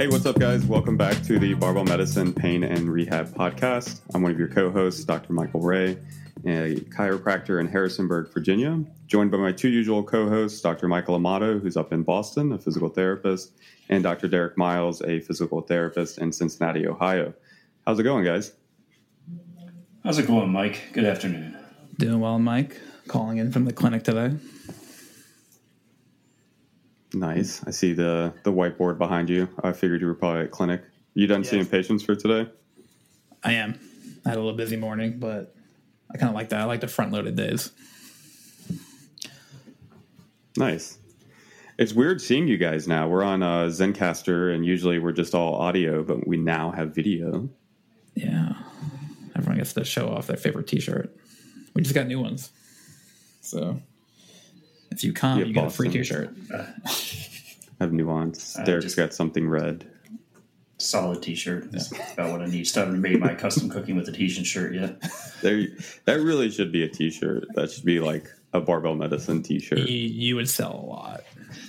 Hey, what's up, guys? Welcome back to the Barbell Medicine Pain and Rehab Podcast. I'm one of your co hosts, Dr. Michael Ray, a chiropractor in Harrisonburg, Virginia, joined by my two usual co hosts, Dr. Michael Amato, who's up in Boston, a physical therapist, and Dr. Derek Miles, a physical therapist in Cincinnati, Ohio. How's it going, guys? How's it going, Mike? Good afternoon. Doing well, Mike. Calling in from the clinic today. Nice. I see the the whiteboard behind you. I figured you were probably at clinic. You done seeing patients for today? I am. I had a little busy morning, but I kind of like that. I like the front loaded days. Nice. It's weird seeing you guys now. We're on uh, Zencastr, and usually we're just all audio, but we now have video. Yeah. Everyone gets to show off their favorite t shirt. We just got new ones. So if you come, Yeah, you get a free t shirt. Have nuance. Uh, Derek's just- got something red. Solid T-shirt. That's about what I need. Still haven't made my custom cooking with a T-shirt shirt yet. There, that really should be a T-shirt. That should be like a barbell medicine T-shirt. You, you would sell a lot.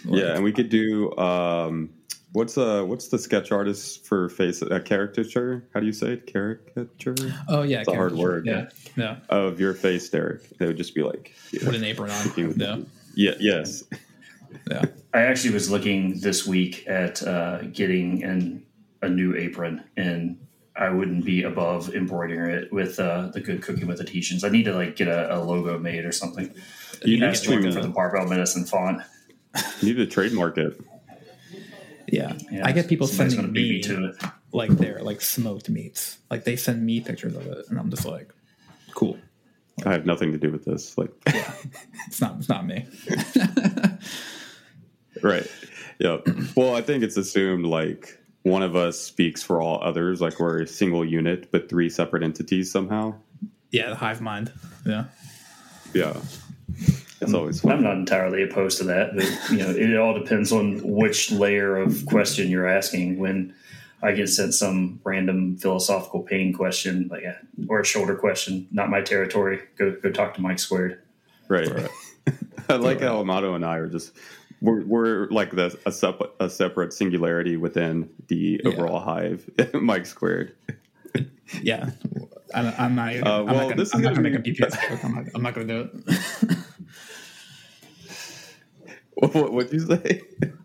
Yeah, and we could do um, what's uh what's the sketch artist for face a caricature? How do you say it? Caricature Oh, yeah. It's a hard word. Yeah. Yeah. of your face, Derek. They would just be like, yeah, Put an apron on. Yeah. Yeah yes. Yeah. I actually was looking this week at uh, getting an, a new apron, and I wouldn't be above embroidering it with uh, the good cooking with adhesions. I need to like get a, a logo made or something. You need Ask Jordan to for the barbell medicine font. you need to trademark it. Yeah. Yeah, I get people somebody's sending me me to it. like their like smoked meats. Like they send me pictures of it, and I'm just like, cool. I have nothing to do with this. Like, Yeah, it's not it's not me. right. Yep. Well, I think it's assumed like one of us speaks for all others, like we're a single unit, but three separate entities somehow. Yeah, the hive mind. Yeah, Yeah. It's always fun. I'm not entirely opposed to that, but you know, it all depends on which layer of question you're asking. When I get sent some random philosophical pain question, like a, or a shoulder question, not my territory. Go go talk to Mike Squared. Right. I like how Amato and I are just we're, we're like the a, sep- a separate singularity within the Yeah. overall hive. Mike squared. yeah. I, don't- I'm not. Even, Uh, I'm well, not gonna, this is I'm not gonna gonna make a BPS joke. I'm not, I'm not gonna do it. What what what'd you say?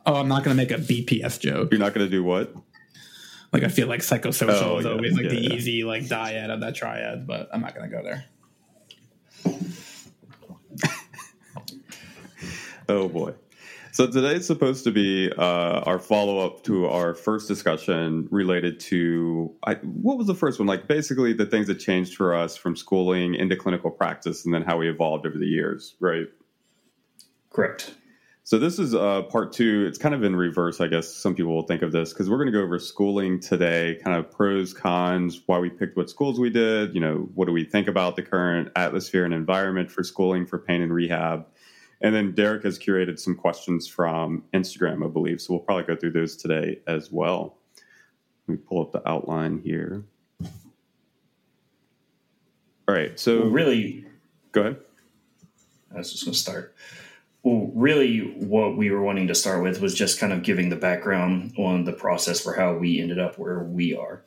oh, I'm not gonna make a BPS joke. You're not going to do what? Like I feel like psychosocial Oh, is yeah, always like yeah, the yeah. easy like dyad of that triad, but I'm not gonna go there. Oh boy. So today's supposed to be uh, our follow up to our first discussion related to I, what was the first one? Like basically the things that changed for us from schooling into clinical practice, and then how we evolved over the years, right? Correct. So this is uh, part two. It's kind of in reverse, I guess. Some people will think of this because we're going to go over schooling today, kind of pros, cons, why we picked what schools we did. You know, what do we think about the current atmosphere and environment for schooling for pain and rehab, and then Derek has curated some questions from Instagram, I believe. So we'll probably go through those today as well. Let me pull up the outline here. All right. So Well, really, go ahead. I was just going to start. Well, really, what we were wanting to start with was just kind of giving the background on the process for how we ended up where we are,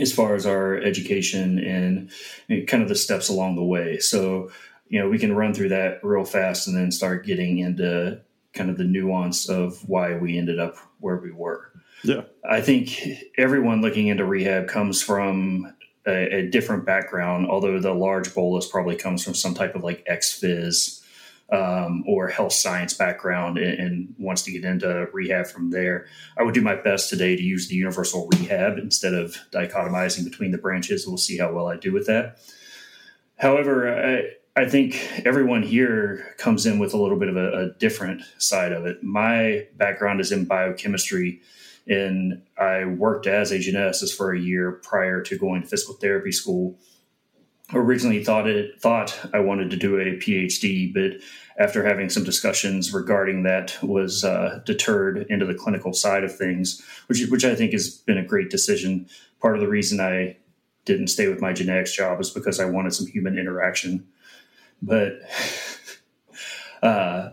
as far as our education and you know, kind of the steps along the way. So, you know, we can run through that real fast and then start getting into kind of the nuance of why we ended up where we were. Yeah. I think everyone looking into rehab comes from a, a different background, although the large bolus probably comes from some type of like ex phys um, or health science background and, and, wants to get into rehab from there. I would do my best today to use the universal rehab instead of dichotomizing between the branches. We'll see how well I do with that. However, I, I think everyone here comes in with a little bit of a, a different side of it. My background is in biochemistry and I worked as a geneticist for a year prior to going to physical therapy school originally thought it thought I wanted to do a PhD, but after having some discussions regarding that, was uh, deterred into the clinical side of things, which which I think has been a great decision. Part of the reason I didn't stay with my genetics job is because I wanted some human interaction, but. Uh,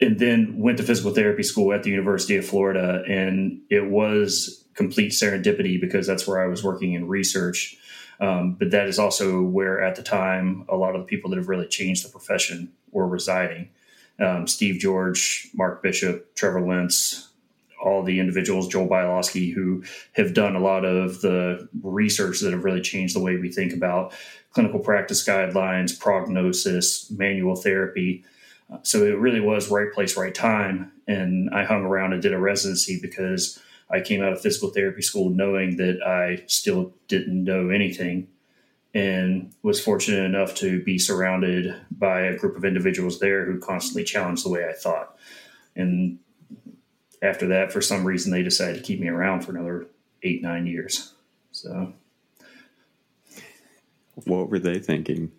and then went to physical therapy school at the University of Florida, and it was complete serendipity because that's where I was working in research um, but that is also where, at the time, a lot of the people that have really changed the profession were residing. Um, Steve George, Mark Bishop, Trevor Lentz, all the individuals, Joel Bialosky, who have done a lot of the research that have really changed the way we think about clinical practice guidelines, prognosis, manual therapy. So it really was right place, right time. And I hung around and did a residency because I came out of physical therapy school knowing that I still didn't know anything and was fortunate enough to be surrounded by a group of individuals there who constantly challenged the way I thought. And after that, for some reason, they decided to keep me around for another eight, nine years. So, what were they thinking?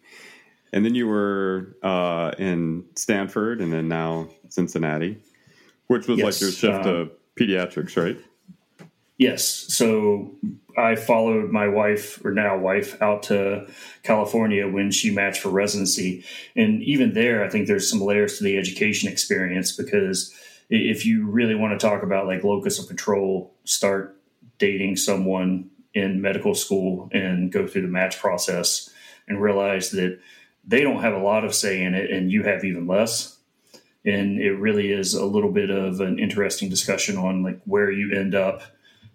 And then you were uh, in Stanford and then now Cincinnati, which was yes, like your shift um, to pediatrics, right? Yes. So I followed my wife, or now wife, out to California when she matched for residency. And even there, I think there's some layers to the education experience because if you really want to talk about like locus of control, start dating someone in medical school and go through the match process and realize that they don't have a lot of say in it and you have even less and it really is a little bit of an interesting discussion on like where you end up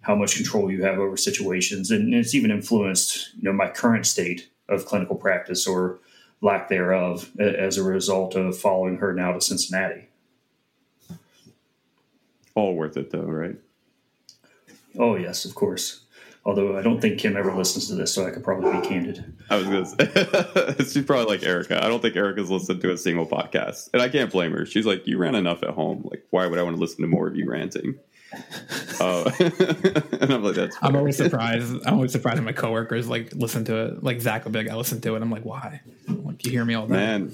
how much control you have over situations, and it's even influenced you know my current state of clinical practice or lack thereof as a result of following her now to Cincinnati. All worth it though, right? Oh yes, of course. Although I don't think Kim ever listens to this, so I could probably be candid. I was going to say, she's probably like Erica. I don't think Erica's listened to a single podcast. And I can't blame her. She's like, you ran enough at home. Like, why would I want to listen to more of you ranting? Oh, and I'm like, that's. Fair. I'm always surprised. I'm always surprised when my coworkers like listen to it. Like Zach will be like, I listen to it. I'm like, why? Like, you hear me all day. Man,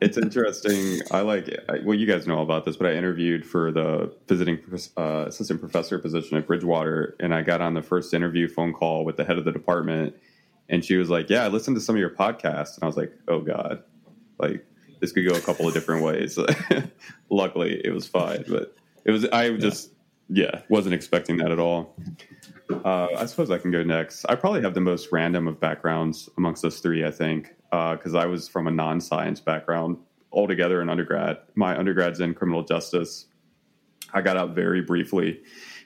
it's interesting. I like. I, well, you guys know all about this, but I interviewed for the visiting uh, assistant professor position at Bridgewater, and I got on the first interview phone call with the head of the department, and she was like, "Yeah, I listened to some of your podcasts," and I was like, "Oh God, like." This could go a couple of different ways. Luckily, it was fine, but it was. I just yeah, wasn't expecting that at all. Uh, I suppose I can go next. I probably have the most random of backgrounds amongst us three, I think, because uh, I was from a non science background altogether in undergrad. My undergrad's in criminal justice. I got out very briefly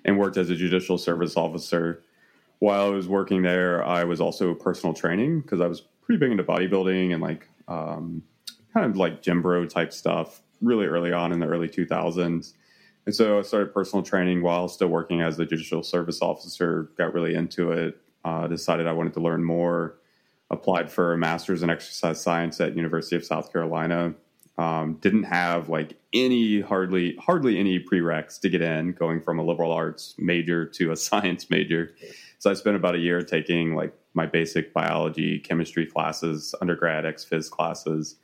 and worked as a judicial service officer. While I was working there, I was also personal training because I was pretty big into bodybuilding and like um, kind of like gym bro type stuff really early on in the early 2000s. And so I started personal training while still working as a judicial service officer, got really into it, uh, decided I wanted to learn more, applied for a master's in exercise science at University of South Carolina. Um, didn't have like any hardly hardly any prereqs to get in going from a liberal arts major to a science major so i spent about a year taking like my basic biology chemistry classes undergrad ex phys classes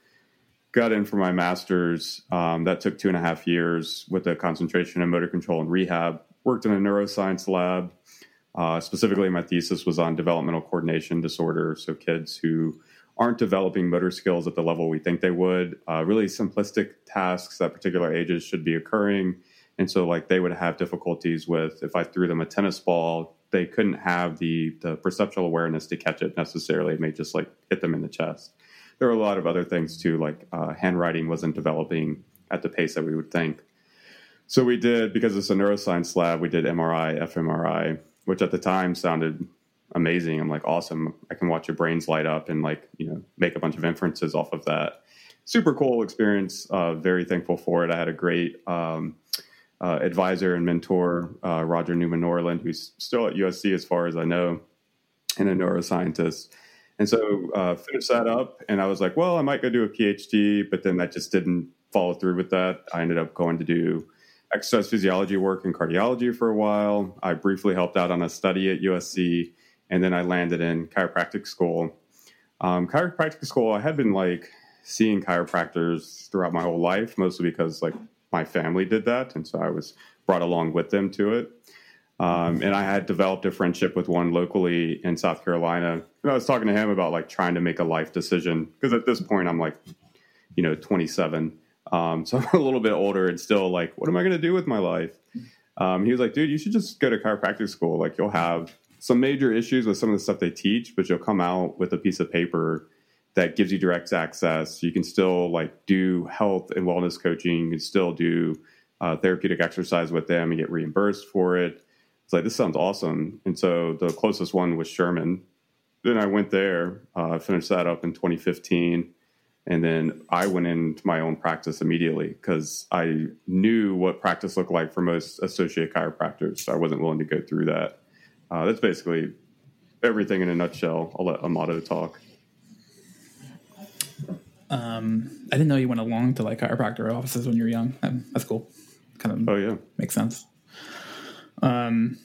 got in for my master's. Um, that took two and a half years with a concentration in motor control and rehab. Worked in a neuroscience lab. Uh, specifically, my thesis was on developmental coordination disorder. So, kids who aren't developing motor skills at the level we think they would. Uh, really simplistic tasks at particular ages should be occurring. And so, like, they would have difficulties with if I threw them a tennis ball, they couldn't have the the perceptual awareness to catch it necessarily. It may just like hit them in the chest there were a lot of other things too, like uh, handwriting wasn't developing at the pace that we would think. So we did because it's a neuroscience lab. We did MRI, fMRI, which at the time sounded amazing. I'm like, awesome! I can watch your brains light up and like you know make a bunch of inferences off of that. super cool experience. Uh, very thankful for it. I had a great um, uh, advisor and mentor, uh, Roger Newman Norlund, who's still at USC as far as I know, and a neuroscientist. And so uh, finished that up, and I was like, well, I might go do a PhD, but then that just didn't follow through with that. I ended up going to do exercise physiology work in cardiology for a while. I briefly helped out on a study at USC, and then I landed in chiropractic school. Um, chiropractic school, I had been like seeing chiropractors throughout my whole life, mostly because like my family did that, and so I was brought along with them to it. Um, and I had developed a friendship with one locally in South Carolina. And I was talking to him about like trying to make a life decision because at this point I'm like, you know, 27. Um, so I'm a little bit older and still like, what am I going to do with my life? Um, he was like, dude, you should just go to chiropractic school. Like you'll have some major issues with some of the stuff they teach, but you'll come out with a piece of paper that gives you direct access. You can still like do health and wellness coaching. You can still do uh, therapeutic exercise with them and get reimbursed for it. Like this sounds awesome. And so the closest one was Sherman. Then I went there, uh, finished that up in 2015, and then I went into my own practice immediately because I knew what practice looked like for most associate chiropractors. So I wasn't willing to go through that. Uh, that's basically everything in a nutshell. I'll let Amato talk. Um, I didn't know you went along to like chiropractor offices when you were young. Um, that's cool. Kind of Oh yeah, makes sense. Um,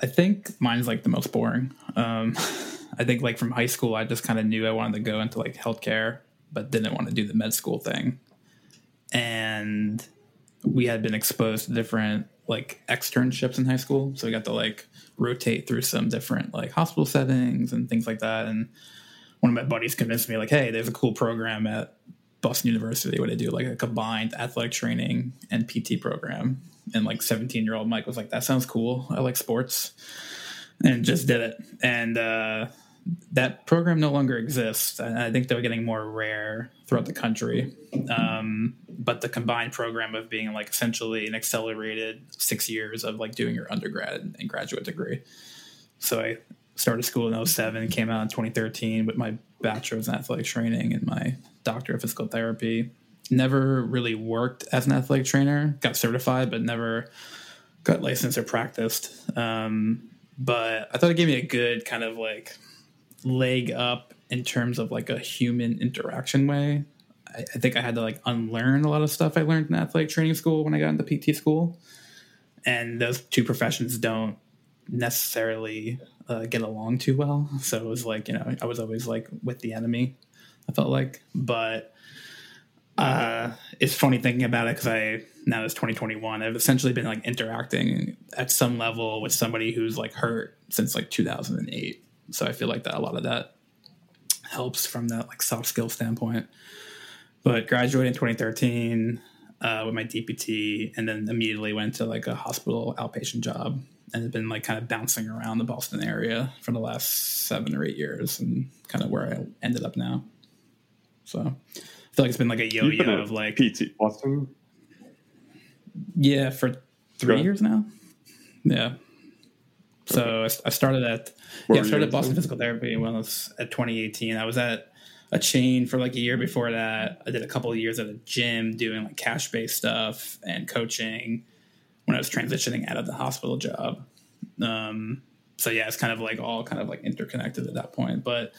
I think mine's like the most boring. Um, I think like from high school, I just kind of knew I wanted to go into like healthcare, but didn't want to do the med school thing. And we had been exposed to different like externships in high school, so we got to like rotate through some different like hospital settings and things like that. And one of my buddies convinced me like, hey, there's a cool program at Boston University where they do like a combined athletic training and PT program. And like 17 year old Mike was like, that sounds cool. I like sports and just did it. And uh, that program no longer exists. I think they're getting more rare throughout the country. Um, but the combined program of being like essentially an accelerated six years of like doing your undergrad and graduate degree. So I started school in 07, came out in 2013 with my bachelor's in athletic training and my doctor of physical therapy. Never really worked as an athletic trainer, got certified, but never got licensed or practiced. Um, but I thought it gave me a good kind of like leg up in terms of like a human interaction way. I, I think I had to like unlearn a lot of stuff I learned in athletic training school when I got into PT school. And those two professions don't necessarily uh, get along too well. So it was like, you know, I was always like with the enemy, I felt like. But uh, it's funny thinking about it because I, now it's 2021, I've essentially been like interacting at some level with somebody who's like hurt since like 2008. So I feel like that a lot of that helps from that like soft skill standpoint. But graduated in 2013 uh, with my DPT and then immediately went to like a hospital outpatient job and have been like kind of bouncing around the Boston area for the last seven or eight years and kind of where I ended up now. So feel like it's been like a yo You've been yo of like, PT Boston. yeah, for three years now. Yeah. So I, I started at yeah, I started at Boston? Physical Therapy when I was at 2018. I was at a chain for like a year before that. I did a couple of years at a gym doing like cash based stuff and coaching when I was transitioning out of the hospital job. Um, so yeah, it's kind of like all kind of like interconnected at that point. But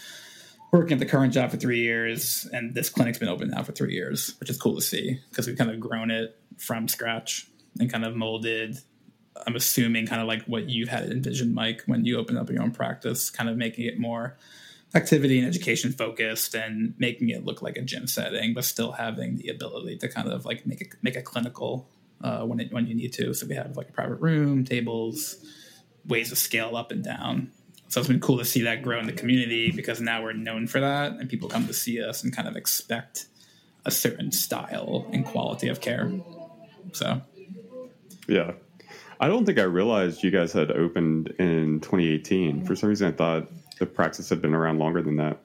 working at the current job for three years, and this clinic's been open now for three years, which is cool to see because we've kind of grown it from scratch and kind of molded. I'm assuming kind of like what you had envisioned, Mike, when you opened up your own practice, kind of making it more activity and education focused and making it look like a gym setting, but still having the ability to kind of like make it make it clinical uh, when it when you need to. So we have like a private room, tables, ways to scale up and down. So it's been cool to see that grow in the community because now we're known for that, and people come to see us and kind of expect a certain style and quality of care. So Yeah. I don't think I realized you guys had opened in 2018. For some reason, I thought the practice had been around longer than that.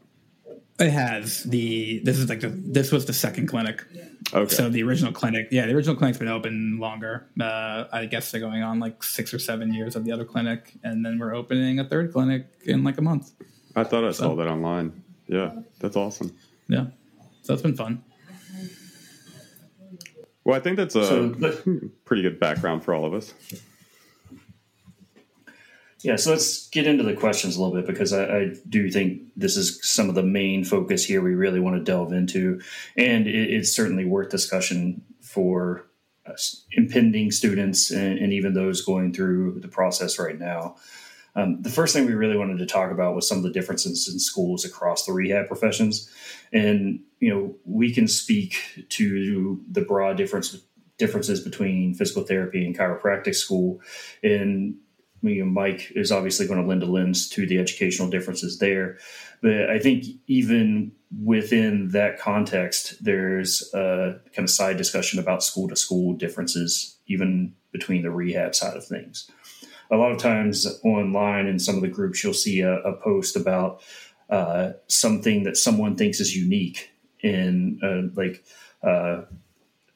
it has the this is like the this was the second clinic. Okay. So the original clinic, yeah, the original clinic's been open longer. Uh, I guess they're going on like six or seven years of the other clinic, and then we're opening a third clinic in like a month. I thought I saw that online. Yeah, that's awesome. Yeah, so that's been fun. Well, I think that's a so, pretty good background for all of us. Yeah, so let's get into the questions a little bit because I, I, do think this is some of the main focus here we really want to delve into. And it, it's certainly worth discussion for impending students and, and, even those going through the process right now. Um, the first thing we really wanted to talk about was some of the differences in schools across the rehab professions, and you know we can speak to the broad difference differences between physical therapy and chiropractic school, and you know, Mike is obviously going to lend a lens to the educational differences there. But I think even within that context, there's a kind of side discussion about school to school differences, even between the rehab side of things. A lot of times online in some of the groups, you'll see a, a post about uh, something that someone thinks is unique in uh, like uh,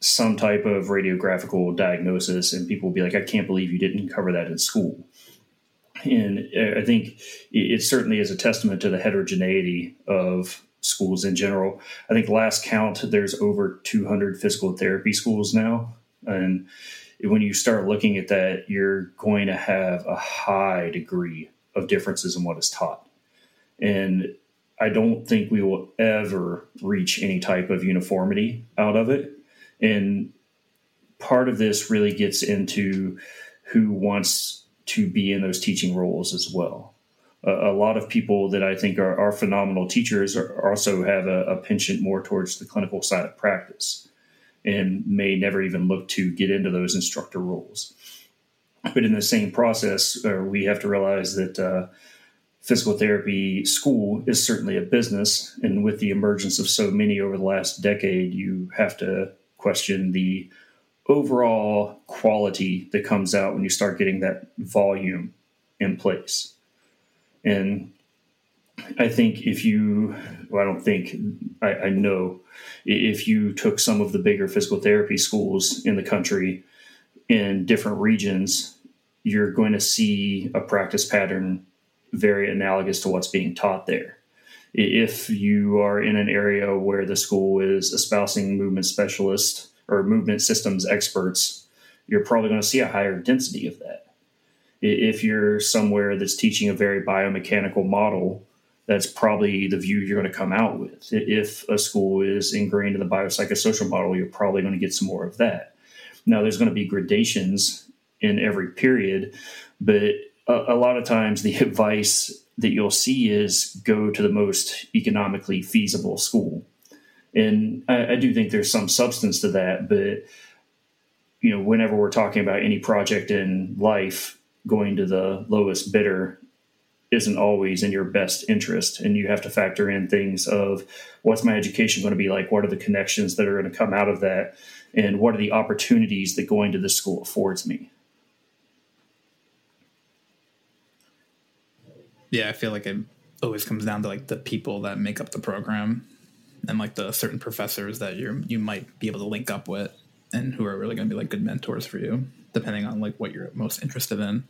some type of radiographical diagnosis, and people will be like, I can't believe you didn't cover that in school. And uh, I think it certainly is a testament to the heterogeneity of schools in general. I think last count, there's over 200 physical therapy schools now. And when you start looking at that, you're going to have a high degree of differences in what is taught. And I don't think we will ever reach any type of uniformity out of it. And part of this really gets into who wants to be in those teaching roles as well. A lot of people that I think are, are phenomenal teachers are, also have a, a, penchant more towards the clinical side of practice and may never even look to get into those instructor roles. But in the same process, uh, we have to realize that uh, physical therapy school is certainly a business. And with the emergence of so many over the last decade, you have to question the overall quality that comes out when you start getting that volume in place. And I think if you, well, I don't think, I, I, know if you took some of the bigger physical therapy schools in the country in different regions, you're going to see a practice pattern very analogous to what's being taught there. If you are in an area where the school is espousing movement specialist or movement systems experts, you're probably going to see a higher density of that. If you're somewhere that's teaching a very biomechanical model, that's probably the view you're going to come out with. If a school is ingrained in the biopsychosocial model, you're probably going to get some more of that. Now, there's going to be gradations in every period, but a, a lot of times the advice that you'll see is go to the most economically feasible school and I, I do think there's some substance to that, but you know, whenever we're talking about any project in life, going to the lowest bidder isn't always in your best interest. And you have to factor in things of what's my education going to be like? What are the connections that are going to come out of that? And what are the opportunities that going to this school affords me? Yeah, I feel like it always comes down to like the people that make up the program and like the certain professors that you're you might be able to link up with and who are really going to be like good mentors for you depending on like what you're most interested in.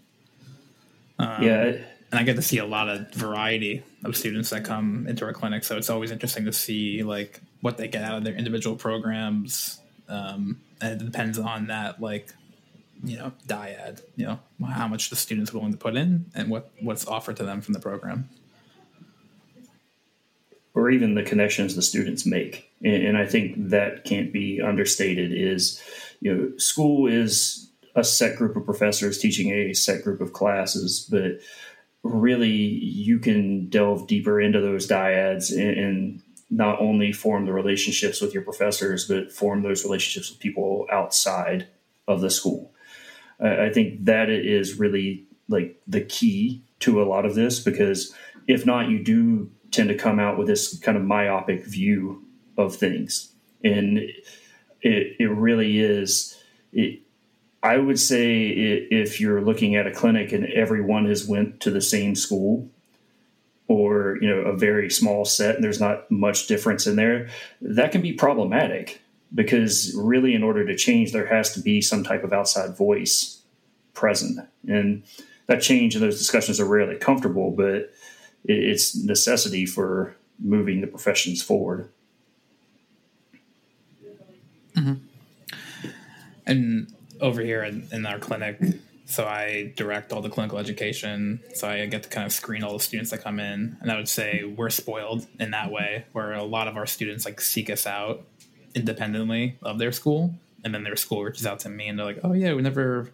Um, yeah. and i get to see a lot of variety of students that come into our clinic so it's always interesting to see like what they get out of their individual programs. Um, and it depends on that like you know dyad you know how much the student's willing to put in and what what's offered to them from the program or even the connections the students make. And, and I think that can't be understated. Is you know, school is a set group of professors teaching a set group of classes, but really you can delve deeper into those dyads and, and not only form the relationships with your professors, but form those relationships with people outside of the school. I think that is really like the key to a lot of this because if not, you do tend to come out with this kind of myopic view of things. And it, it really is. It, I would say if you're looking at a clinic and everyone has went to the same school, or you know a very small set and there's not much difference in there, that can be problematic because really in order to change there has to be some type of outside voice present and that change and those discussions are rarely comfortable but it's necessity for moving the professions forward. Mm-hmm. And over here in, in our clinic, so I direct all the clinical education. So I get to kind of screen all the students that come in. And I would say we're spoiled in that way, where a lot of our students like seek us out independently of their school. And then their school reaches out to me and they're like, oh, yeah, we never.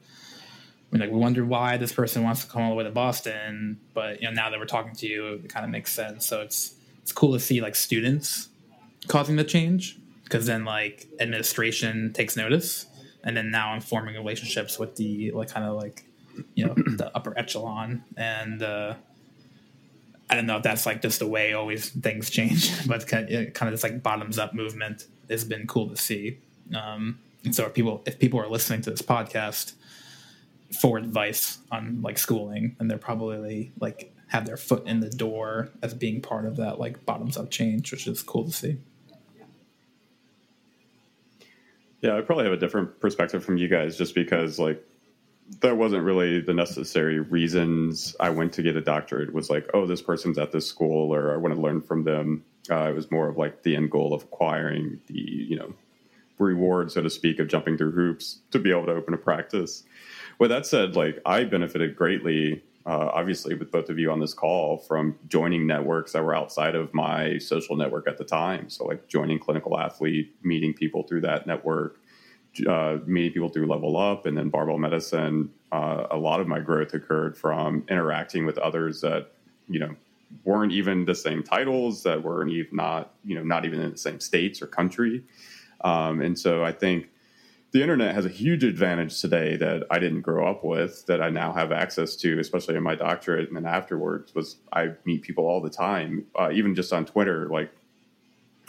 I mean, like we wonder why this person wants to come all the way to Boston, but you know now that we're talking to you, it kind of makes sense. So it's it's cool to see like students causing the change because then like administration takes notice and then now I'm forming relationships with the like kind of like you know the upper echelon and uh I don't know if that's like just the way always things change, but kind of, kind of this like bottoms up movement has been cool to see. Um, and so, if people if people are listening to this podcast for advice on like schooling, and they're probably like have their foot in the door as being part of that like bottoms up change, which is cool to see. Yeah, I probably have a different perspective from you guys just because like that wasn't really the necessary reasons I went to get a doctorate was like, oh, this person's at this school or I want to learn from them. Uh, it was more of like the end goal of acquiring the, you know, reward, so to speak, of jumping through hoops to be able to open a practice. With that said, like I benefited greatly uh, obviously with both of you on this call from joining networks that were outside of my social network at the time. So like joining Clinical Athlete, meeting people through that network, uh, meeting people through Level Up, and then Barbell Medicine. Uh, a lot of my growth occurred from interacting with others that you know weren't even the same titles, that weren't even not you know not even in the same states or country. Um, and so I think the internet has a huge advantage today that I didn't grow up with that I now have access to, especially in my doctorate and then afterwards. Was I meet people all the time, uh, even just on Twitter. Like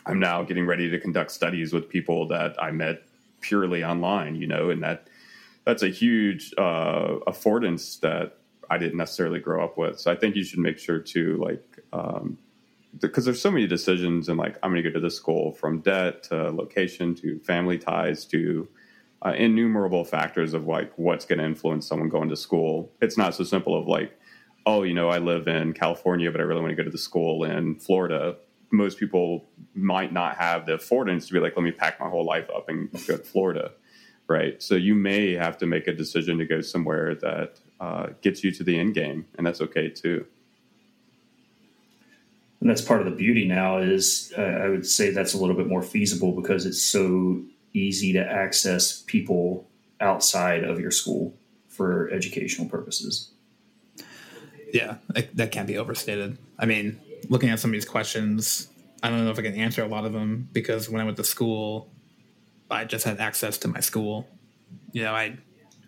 I'm now getting ready to conduct studies with people that I met purely online, you know, and that that's a huge uh, affordance that I didn't necessarily grow up with. So I think you should make sure to like. Um, because there's so many decisions and like i'm going to go to this school from debt to location to family ties to uh, innumerable factors of like what's going to influence someone going to school. It's not so simple of like, oh, you know, I live in California, but I really want to go to the school in Florida. Most people might not have the affordance to be like, let me pack my whole life up and go to Florida, right? So you may have to make a decision to go somewhere that uh, gets you to the end game, and that's okay too. And that's part of the beauty now is uh, I would say that's a little bit more feasible because it's so easy to access people outside of your school for educational purposes. Yeah, that can't be overstated. I mean, looking at some of these questions, I don't know if I can answer a lot of them because when I went to school, I just had access to my school. You know, I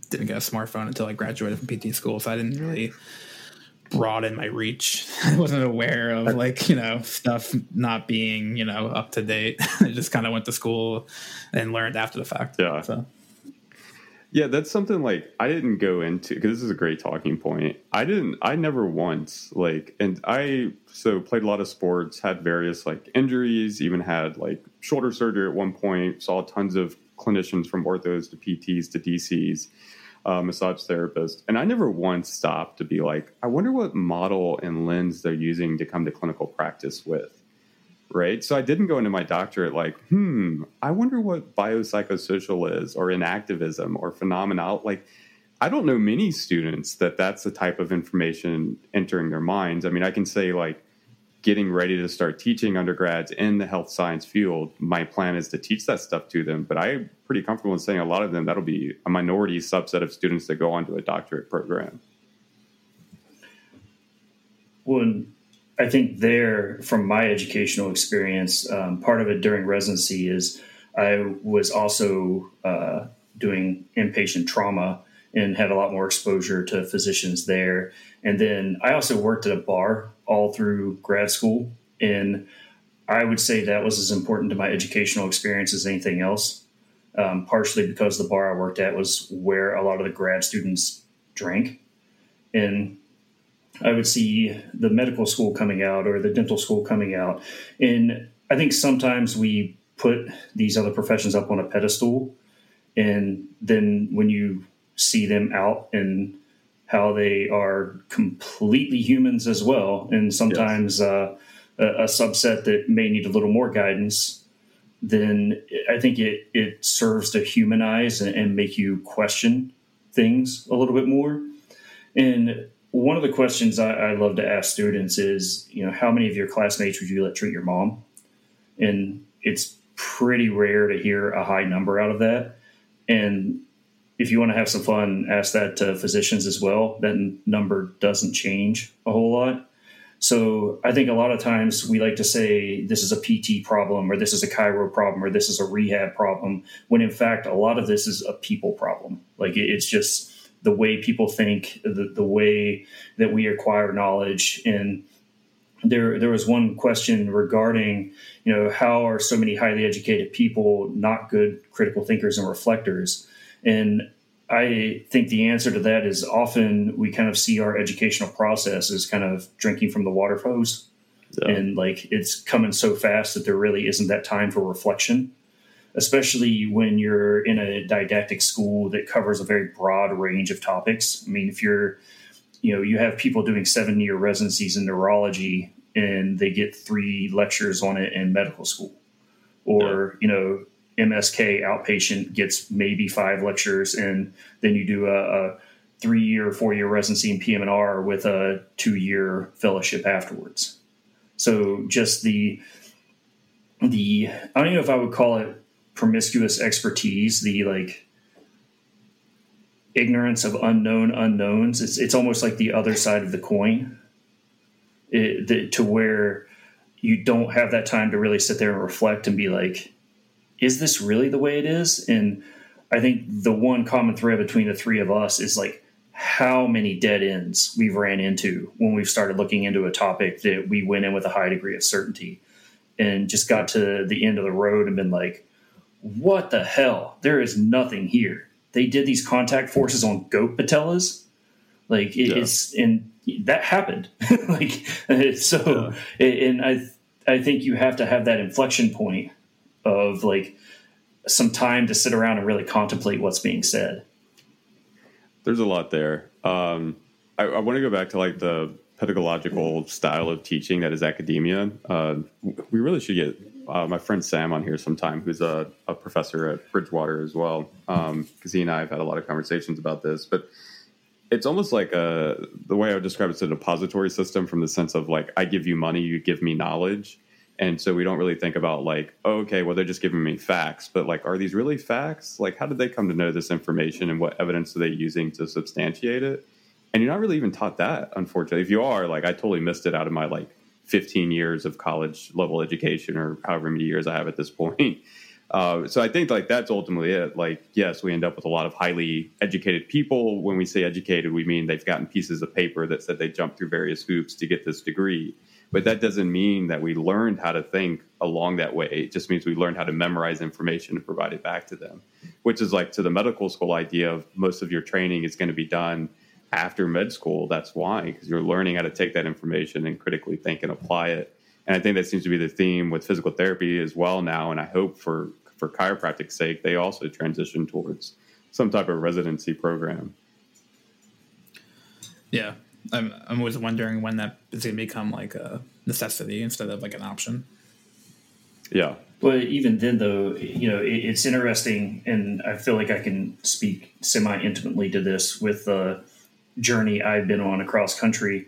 didn't get a smartphone until I graduated from PT school, so I didn't really broaden my reach. I wasn't aware of like, you know, stuff not being, you know, up to date. I just kind of went to school and learned after the fact. Yeah. So. Yeah, that's something like I didn't go into because this is a great talking point. I didn't, I never once like, and I so played a lot of sports, had various like injuries, even had like shoulder surgery at one point, saw tons of clinicians from orthos to PTs to DCs uh, massage therapist, and I never once stopped to be like, I wonder what model and lens they're using to come to clinical practice with. Right. So I didn't go into my doctorate like, hmm, I wonder what biopsychosocial is or enactivism or phenomenal. Like, I don't know many students that that's the type of information entering their minds. I mean, I can say, like, getting ready to start teaching undergrads in the health science field, my plan is to teach that stuff to them. But I'm pretty comfortable in saying a lot of them that'll be a minority subset of students that go on to a doctorate program. Well, I think there, from my educational experience, um, part of it during residency is I was also uh, doing inpatient trauma and had a lot more exposure to physicians there. And then I also worked at a bar all through grad school. And I would say that was as important to my educational experience as anything else, um, partially because the bar I worked at was where a lot of the grad students drank. And I would see the medical school coming out or the dental school coming out. And I think sometimes we put these other professions up on a pedestal. And then when you see them out and how they are completely humans as well, and sometimes yes. uh, a, a, subset that may need a little more guidance. then I think it it serves to humanize and, and make you question things a little bit more. And one of the questions I, I, love to ask students is, you know, how many of your classmates would you let treat your mom? And it's pretty rare to hear a high number out of that. And if you want to have some fun, ask that to physicians as well. That number doesn't change a whole lot. So I think a lot of times we like to say this is a PT problem or this is a chiro problem or this is a rehab problem, when in fact a lot of this is a people problem. Like it's just the way people think, the, the way that we acquire knowledge. And there, there was one question regarding, you know, how are so many highly educated people not good critical thinkers and reflectors? And I think the answer to that is often we kind of see our educational process as kind of drinking from the water hose. Yeah. And like it's coming so fast that there really isn't that time for reflection, especially when you're in a didactic school that covers a very broad range of topics. I mean, if you're, you know, you have people doing seven year residencies in neurology and they get three lectures on it in medical school, or, yeah. you know, MSK outpatient gets maybe five lectures, and then you do a, a three year, four year residency in PM&R with a two year fellowship afterwards. So just the the I don't even know if I would call it promiscuous expertise, the like ignorance of unknown unknowns. It's it's almost like the other side of the coin, it, the, to where you don't have that time to really sit there and reflect and be like, is this really the way it is? And I think the one common thread between the three of us is like how many dead ends we've ran into when we've started looking into a topic that we went in with a high degree of certainty and just got to the end of the road and been like, what the hell? There is nothing here. They did these contact forces on goat patellas. Like it, yeah. it's, and that happened. like, so, yeah. and I, I think you have to have that inflection point of like some time to sit around and really contemplate what's being said. There's a lot there. Um, I, I want to go back to like the pedagogical style of teaching that is academia. Uh, we really should get uh, my friend Sam on here sometime, who's a, a professor at Bridgewater as well, because um, he and I have had a lot of conversations about this. But it's almost like a, the way I would describe it is a depository system from the sense of like I give you money, you give me knowledge and so we don't really think about like oh, okay well they're just giving me facts but like are these really facts? Like how did they come to know this information and what evidence are they using to substantiate it? And you're not really even taught that unfortunately. If you are like i totally missed it out of my like 15 years of college level education or however many years i have at this point. Uh, so i think like that's ultimately it. Like yes we end up with a lot of highly educated people. When we say educated we mean they've gotten pieces of paper that said they jumped through various hoops to get this degree but that doesn't mean that we learned how to think along that way. It just means we learned how to memorize information and provide it back to them, which is like to the medical school idea of most of your training is going to be done after med school. That's why, because you're learning how to take that information and critically think and apply it. And I think that seems to be the theme with physical therapy as well now. And I hope for for chiropractic's sake, they also transition towards some type of residency program. Yeah, I'm I'm always wondering when that is going to become like a necessity instead of like an option. Yeah. But even then, though, you know, it, it's interesting, and I feel like I can speak semi intimately to this with the journey I've been on across country.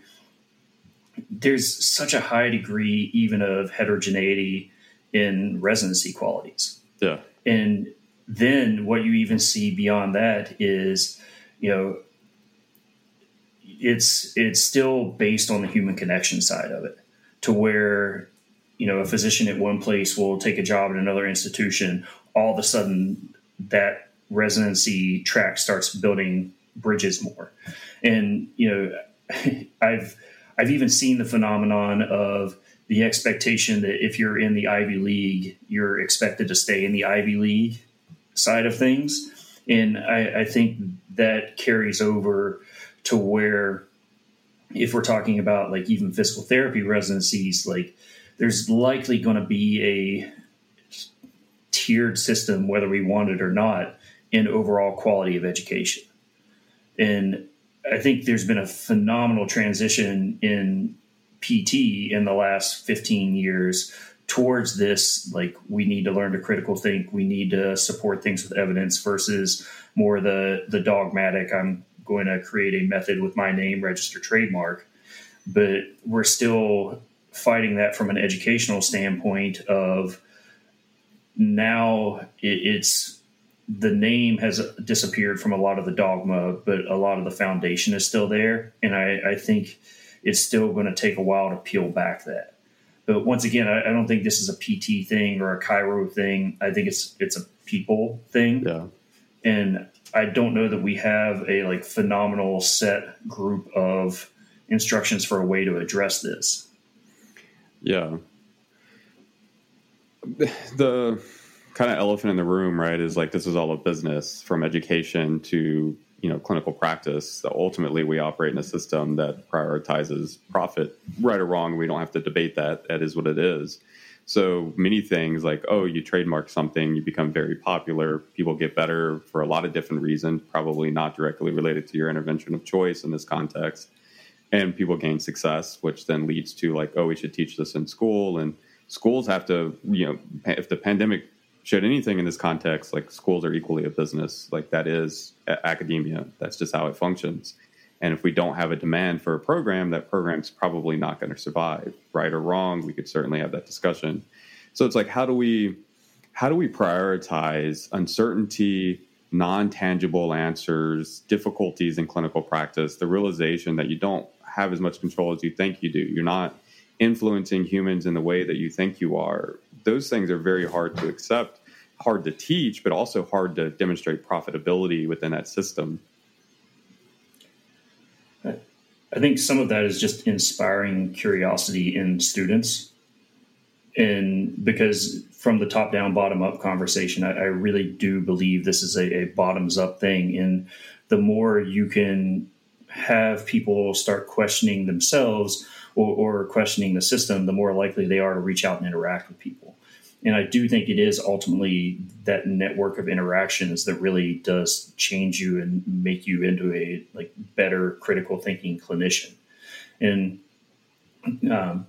There's such a high degree, even of heterogeneity in residency qualities. Yeah. And then what you even see beyond that is, you know, it's it's still based on the human connection side of it to where you know a physician at one place will take a job at another institution all of a sudden that residency track starts building bridges more. And you know i've i've even seen the phenomenon of the expectation that if you're in the ivy league you're expected to stay in the ivy league side of things. And i, I think that carries over to where if we're talking about like even physical therapy residencies, like there's likely going to be a tiered system, whether we want it or not, in overall quality of education. And I think there's been a phenomenal transition in PT in the last 15 years towards this like we need to learn to critical think we need to support things with evidence versus more the the dogmatic i'm going to create a method with my name register trademark but we're still fighting that from an educational standpoint of now it's the name has disappeared from a lot of the dogma but a lot of the foundation is still there. And i, I think it's still going to take a while to peel back that. But once again I, I, don't think this is a pt thing or a chiro thing. I think it's it's a people thing. Yeah and i don't know that we have a like phenomenal set group of instructions for a way to address this yeah. The kind of elephant in the room, right, is like this is all a business from education to you know clinical practice. So ultimately, we operate in a system that prioritizes profit, right or wrong. We don't have to debate that. That is what it is. So many things like, oh, you trademark something, you become very popular. People get better for a lot of different reasons, probably not directly related to your intervention of choice in this context and people gain success, which then leads to like, oh, we should teach this in school. And schools have to, you know, if the pandemic showed anything in this context, like schools are equally a business. Like that is academia. That's just how it functions. And if we don't have a demand for a program, that program's probably not going to survive, right or wrong. We could certainly have that discussion. So it's like, how do we, how do we prioritize uncertainty? non tangible answers, difficulties in clinical practice, the realization that you don't have as much control as you think you do. You're not influencing humans in the way that you think you are. Those things are very hard to accept, hard to teach, but also hard to demonstrate profitability within that system. I think some of that is just inspiring curiosity in students. And because from the top down, bottom up conversation, I, I really do believe this is a, a bottoms up thing. And the more you can have people start questioning themselves or, or, questioning the system, the more likely they are to reach out and interact with people. And I do think it is ultimately that network of interactions that really does change you and make you into a like better critical thinking clinician. And um,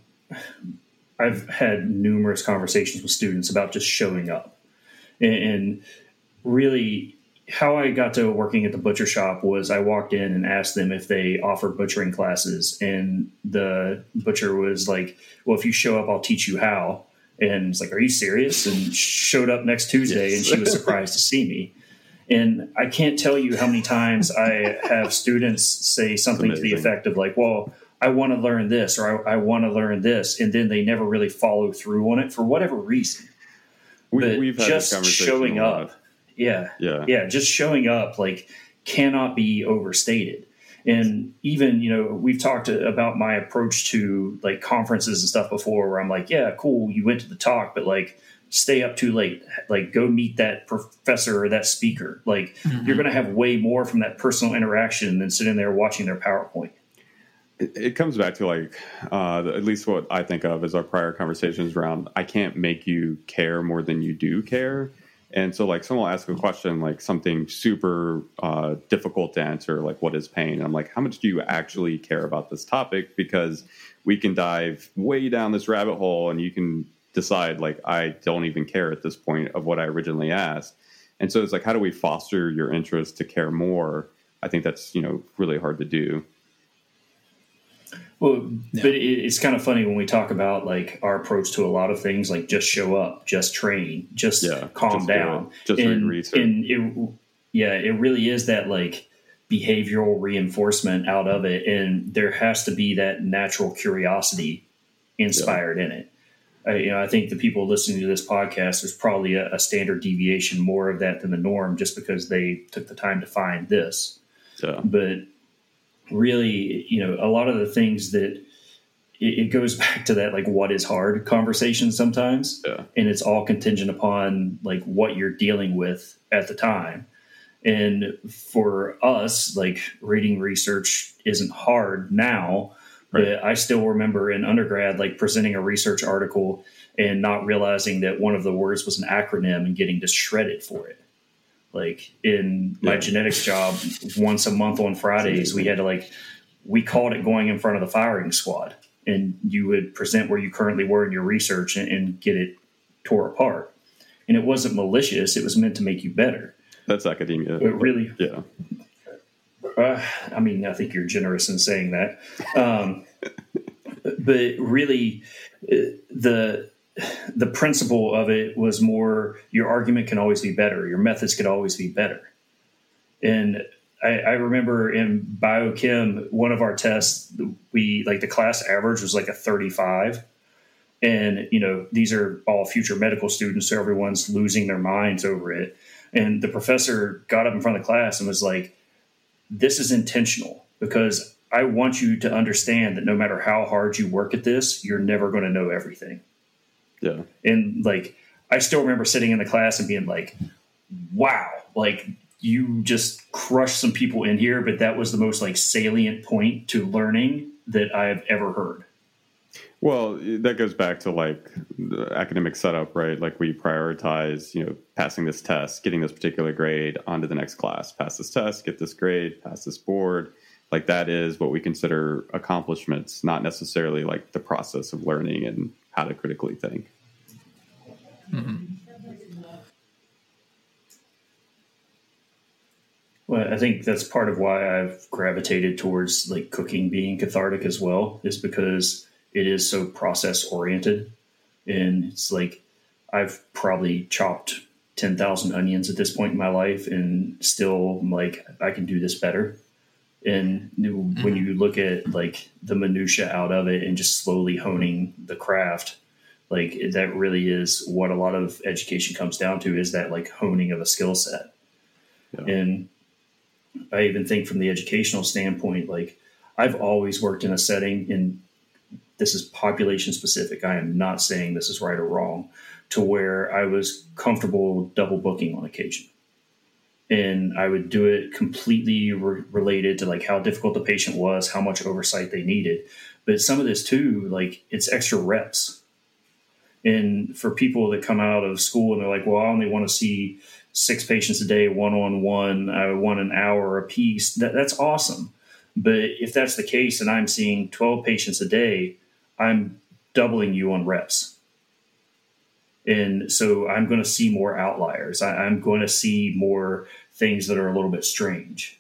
I've had numerous conversations with students about just showing up and, and really how I got to working at the butcher shop was I walked in and asked them if they offered butchering classes, and the butcher was like, "Well, if you show up, I'll teach you how." And it's like, "Are you serious?" And showed up next Tuesday, yes. and she was surprised to see me. And I can't tell you how many times I have students say something to the effect of like, "Well, I want to learn this," or "I, I want to learn this," and then they never really follow through on it for whatever reason. We, have just showing up yeah. Yeah. Yeah. Just showing up like cannot be overstated. And even, you know, we've talked about my approach to like conferences and stuff before where I'm like, yeah, cool, you went to the talk, but like stay up too late. Like go meet that professor or that speaker. Like mm-hmm. you're going to have way more from that personal interaction than sitting there watching their PowerPoint. It, it comes back to like, uh, at least what I think of as our prior conversations around I can't make you care more than you do care and so, like, someone will ask a question, like something super uh, difficult to answer, like, what is pain? And I'm like, how much do you actually care about this topic? Because we can dive way down this rabbit hole and you can decide, like, I don't even care at this point of what I originally asked. And so, it's like, how do we foster your interest to care more? I think that's, you know, really hard to do. Well, yeah. but it, it's kind of funny when we talk about like our approach to a lot of things, like just show up, just train, just yeah, calm just down, just and, research. And it, yeah, it really is that like behavioral reinforcement out of it, and there has to be that natural curiosity inspired yeah. in it. I, you know, I think the people listening to this podcast, there's probably a, a standard deviation more of that than the norm, just because they took the time to find this. Yeah. But really, you know, a lot of the things that it, goes back to that like what is hard conversation sometimes, yeah. and it's all contingent upon like what you're dealing with at the time. And for us, like reading research isn't hard now, right. but I still remember in undergrad, like presenting a research article and not realizing that one of the words was an acronym and getting just shredded for it. Like in my yeah. genetics job, once a month on Fridays, we had to like we called it going in front of the firing squad. and you would present where you currently were in your research and, and get it tore apart. And it wasn't malicious; it was meant to make you better. That's academia. It really, yeah. Uh, I mean, I think you're generous in saying that, um, but really, uh, the the principle of it was more your argument can always be better, your methods could always be better, and I, I remember in biochem, one of our tests, we like the class average was like a 35. And, you know, these are all future medical students, so everyone's losing their minds over it. And the professor got up in front of the class and was like, This is intentional because I want you to understand that no matter how hard you work at this, you're never going to know everything. Yeah. And like, I still remember sitting in the class and being like, wow, like you just crushed some people in here, but that was the most like salient point to learning that I've ever heard. Well, that goes back to like the academic setup, right? Like we prioritize, you know, passing this test, getting this particular grade onto the next class, pass this test, get this grade, pass this board. Like that is what we consider accomplishments, not necessarily like the process of learning and how to critically think. Mm-hmm. Well, I think that's part of why I've gravitated towards like cooking being cathartic as well, is because it is so process oriented. And it's like I've probably chopped 10,000 onions at this point in my life and still like I can do this better. And mm-hmm. when you look at like the minutia out of it and just slowly honing the craft, like that really is what a lot of education comes down to is that like honing of a skill set. Yeah. And I even think from the educational standpoint, like I've always worked in a setting, and this is population specific. I am not saying this is right or wrong, to where I was comfortable double booking on occasion. And I would do it completely re- related to like how difficult the patient was, how much oversight they needed. But some of this too, like it's extra reps. And for people that come out of school and they're like, well, I only want to see six patients a day, one on one, uh, I want an hour a piece. That, that's awesome. But if that's the case and I'm seeing 12 patients a day, I'm doubling you on reps. And so I'm going to see more outliers. I, I'm going to see more things that are a little bit strange.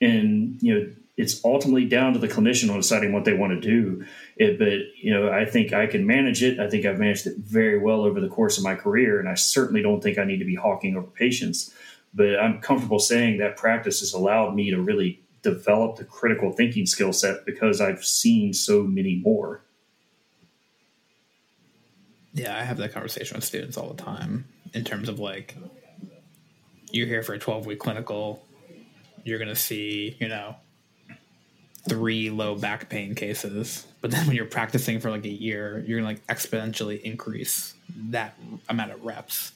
And, you know, it's ultimately down to the clinician on deciding what they want to do. It, but you know, I think I can manage it. I think I've managed it very well over the course of my career, and I certainly don't think I need to be hawking over patients. But I'm comfortable saying that practice has allowed me to really develop the critical thinking skill set because I've seen so many more. Yeah, I have that conversation with students all the time in terms of like, you're here for a 12 week clinical, you're going to see, you know, three low back pain cases, but then when you're practicing for like a year, you're gonna like exponentially increase that amount of reps.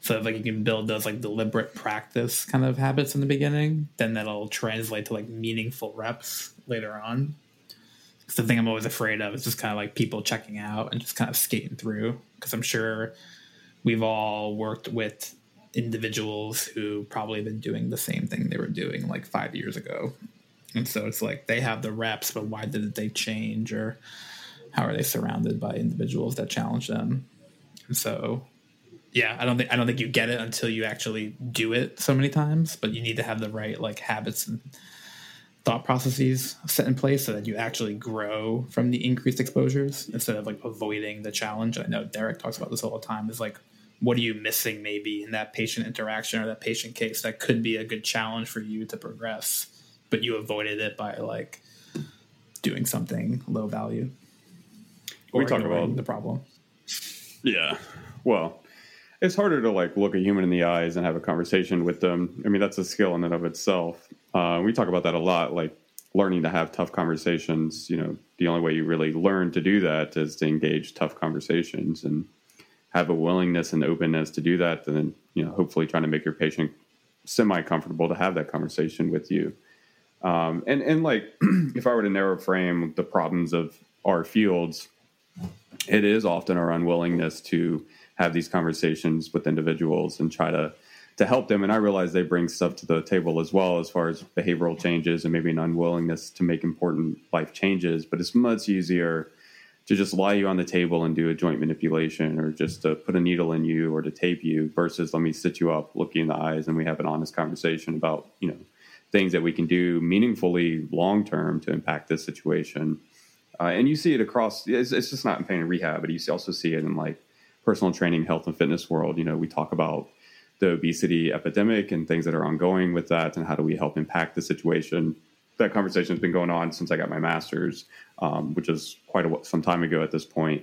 So if like you can build those like deliberate practice kind of habits in the beginning, then that'll translate to like meaningful reps later on. Because the thing I'm always afraid of is just kind of like people checking out and just kind of skating through. Because I'm sure we've all worked with individuals who probably been doing the same thing they were doing like five years ago and so it's like they have the reps, but why didn't they change or how are they surrounded by individuals that challenge them? And so yeah, I don't think I don't think you get it until you actually do it so many times, but you need to have the right like habits and thought processes set in place so that you actually grow from the increased exposures instead of like avoiding the challenge. I know Derek talks about this all the time is like what are you missing maybe in that patient interaction or that patient case that could be a good challenge for you to progress but you avoided it by like doing something low value. We talk about the problem. Yeah. Well, it's harder to like look a human in the eyes and have a conversation with them. I mean, that's a skill in and of itself. Uh, we talk about that a lot, like learning to have tough conversations. You know, the only way you really learn to do that is to engage tough conversations and have a willingness and openness to do that. And then, you know, hopefully trying to make your patient semi comfortable to have that conversation with you. Um, and and like if I were to narrow frame the problems of our fields, it is often our unwillingness to have these conversations with individuals and try to to help them. And I realize they bring stuff to the table as well, as far as behavioral changes and maybe an unwillingness to make important life changes. But it's much easier to just lie you on the table and do a joint manipulation or just to put a needle in you or to tape you versus let me sit you up, look you in the eyes, and we have an honest conversation about, you know, things that we can do meaningfully long term to impact this situation. Uh, and you see it across, it's, it's, just not in pain and rehab, but you also see it in like personal training, health and fitness world. You know, we talk about the obesity epidemic and things that are ongoing with that and how do we help impact the situation that conversation has been going on since I got my master's, um, which is quite a, some time ago at this point.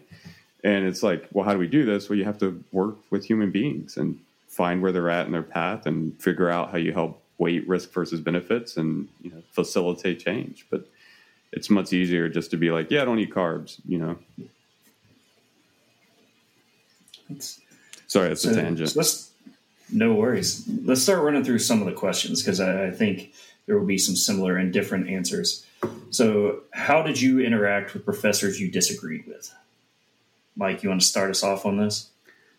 And it's like, well, how do we do this? Well, you have to work with human beings and find where they're at in their path and figure out how you help weight risk versus benefits and you know facilitate change. But it's much easier just to be like, yeah, I don't eat carbs, you know. Sorry, that's so, a tangent. So let's, no worries. Let's start running through some of the questions because I, I think there will be some similar and different answers. So, how did you interact with professors you disagreed with? Mike, you want to start us off on this?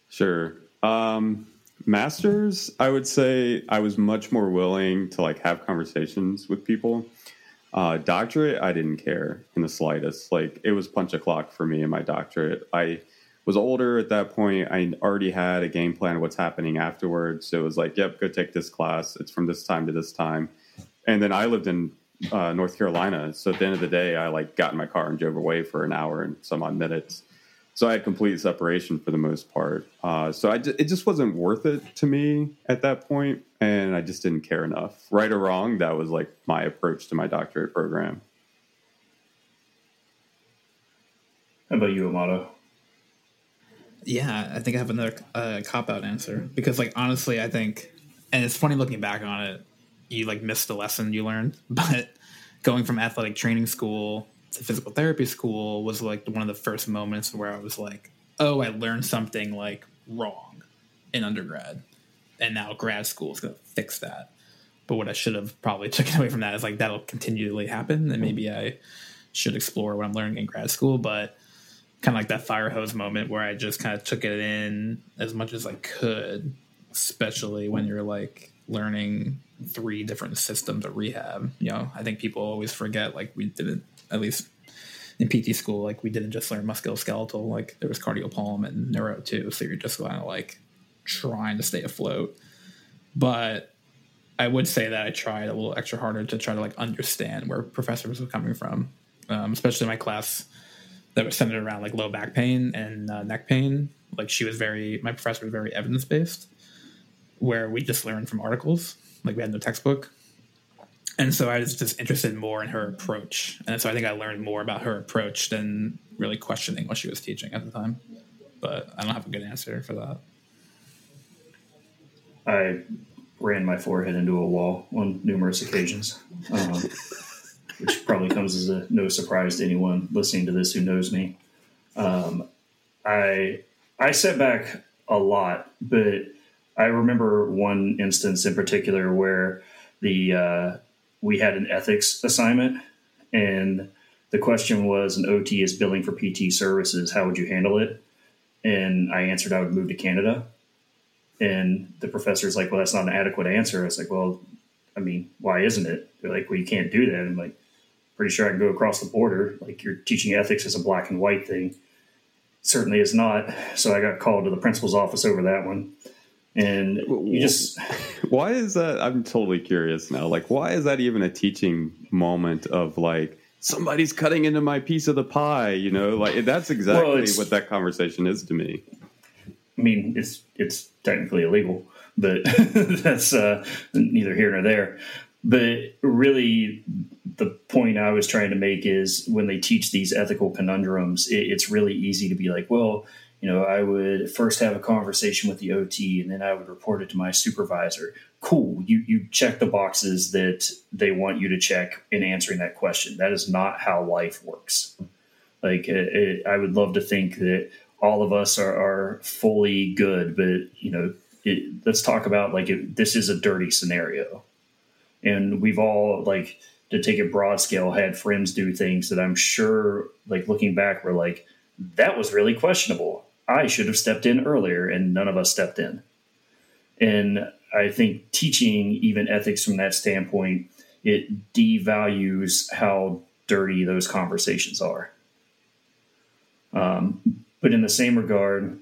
Sure. Um, masters, I would say I was much more willing to like have conversations with people. Uh, doctorate, I didn't care in the slightest. Like it was punch a clock for me in my doctorate. I was older at that point. I already had a game plan of what's happening afterwards. So it was like, yep, go take this class. It's from this time to this time and then I lived in uh, North Carolina. So at the end of the day, I like got in my car and drove away for an hour and some odd minutes. So I had complete separation for the most part. Uh, so I it just wasn't worth it to me at that point, and I just didn't care enough. Right or wrong, that was like my approach to my doctorate program. How about you, Amato? Yeah, I think I have another uh, cop out answer because, like, honestly, I think, and it's funny looking back on it you like missed a lesson you learned. But going from athletic training school to physical therapy school was like one of the first moments where I was like, oh, I learned something like wrong in undergrad, and now grad school is going to fix that. But what I should have probably taken away from that is like that'll continually happen, and maybe I should explore what I'm learning in grad school. But kind of like that fire hose moment where I just kind of took it in as much as I could, especially when you're like learning three different systems of rehab. You know, I think people always forget like we didn't at least in PT school, like we didn't just learn musculoskeletal, like there was cardiopulm and neuro too. So you're just kind of like trying to stay afloat. But I would say that I tried a little extra harder to try to like understand where professors were coming from, um, especially my class that was centered around like low back pain and uh, neck pain. Like she was very, my professor was very evidence based, where we just learned from articles like we had no textbook. And so I was just interested more in her approach. And so I think I learned more about her approach than really questioning what she was teaching at the time. But I don't have a good answer for that. I ran my forehead into a wall on numerous occasions, um, which probably comes as a no surprise to anyone listening to this who knows me. Um, I I set back a lot, but I remember one instance in particular where the uh, we had an ethics assignment, and the question was an OT is billing for PT services. How would you handle it? And I answered I would move to Canada. And the professor's like, well, that's not an adequate answer. I was like, well, I mean, why isn't it? They're like, well, you can't do that. I'm like, pretty sure I can go across the border. Like you're teaching ethics as a black and white thing. Certainly is not. So I got called to the principal's office over that one and you just why is that? I'm totally curious now. Like why is that even a teaching moment of like somebody's cutting into my piece of the pie you know? Like that's exactly well, what that conversation is to me. I mean it's it's technically illegal but that's uh, neither here nor there. But really the point i was trying to make is when they teach these ethical conundrums it, it's really easy to be like well you know, I would first have a conversation with the OT and then I would report it to my supervisor. Cool. You, you check the boxes that they want you to check in answering that question. That is not how life works. Like, it, it, I would love to think that all of us are, are fully good, but, you know, it, let's talk about like this is a dirty scenario. And we've all, like, to take a broad scale, had friends do things that I'm sure, like, looking back, were like, that was really questionable I should have stepped in earlier, and none of us stepped in. And I think teaching even ethics from that standpoint, it devalues how dirty those conversations are. Um, but in the same regard,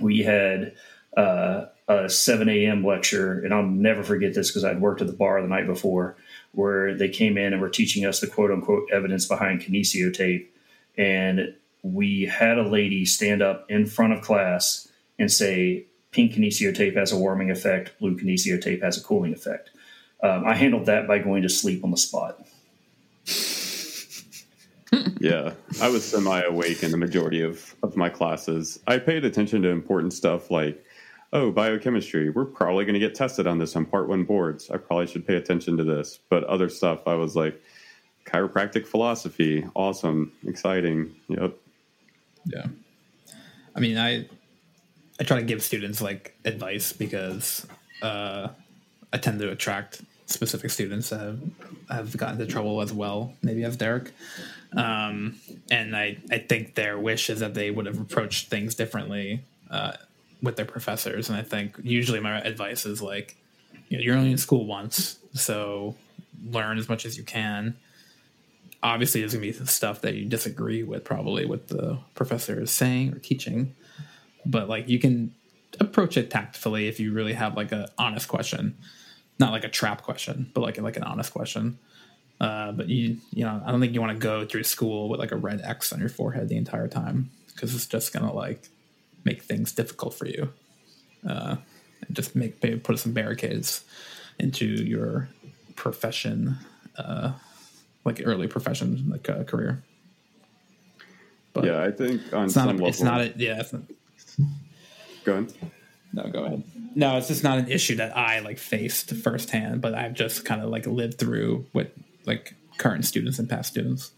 we had uh, a 7 a.m. lecture, and I'll never forget this because I'd worked at the bar the night before, where they came in and were teaching us the quote unquote evidence behind kinesio tape. And we had a lady stand up in front of class and say, pink kinesio tape has a warming effect, blue kinesio tape has a cooling effect. Um, I handled that by going to sleep on the spot. yeah, I was semi awake in the majority of, of my classes. I paid attention to important stuff like, oh, biochemistry. We're probably going to get tested on this on part one boards. I probably should pay attention to this. But other stuff, I was like, chiropractic philosophy, awesome, exciting. Yep. Yeah. I mean, I I try to give students like advice because uh, I tend to attract specific students that have, have gotten into trouble as well, maybe as Derek. Um, and I, I think their wish is that they would have approached things differently uh, with their professors. And I think usually my advice is like, you know, you're only in school once, so learn as much as you can. Obviously, there's gonna be stuff that you disagree with, probably with the professor is saying or teaching but like you can approach it tactfully if you really have like a honest question, not like a trap question, but like like an honest question. Uh, but you you know I don't think you want to go through school with like a red X on your forehead the entire time because it's just gonna like make things difficult for you. Uh, and just make maybe put some barricades into your profession, uh, like early profession like uh, career. But yeah, I think on it's some not, level, it's not a, yeah, it's not, Go ahead. No, go ahead. No, it's just not an issue that I like faced firsthand, but I've just kind of like lived through with like current students and past students.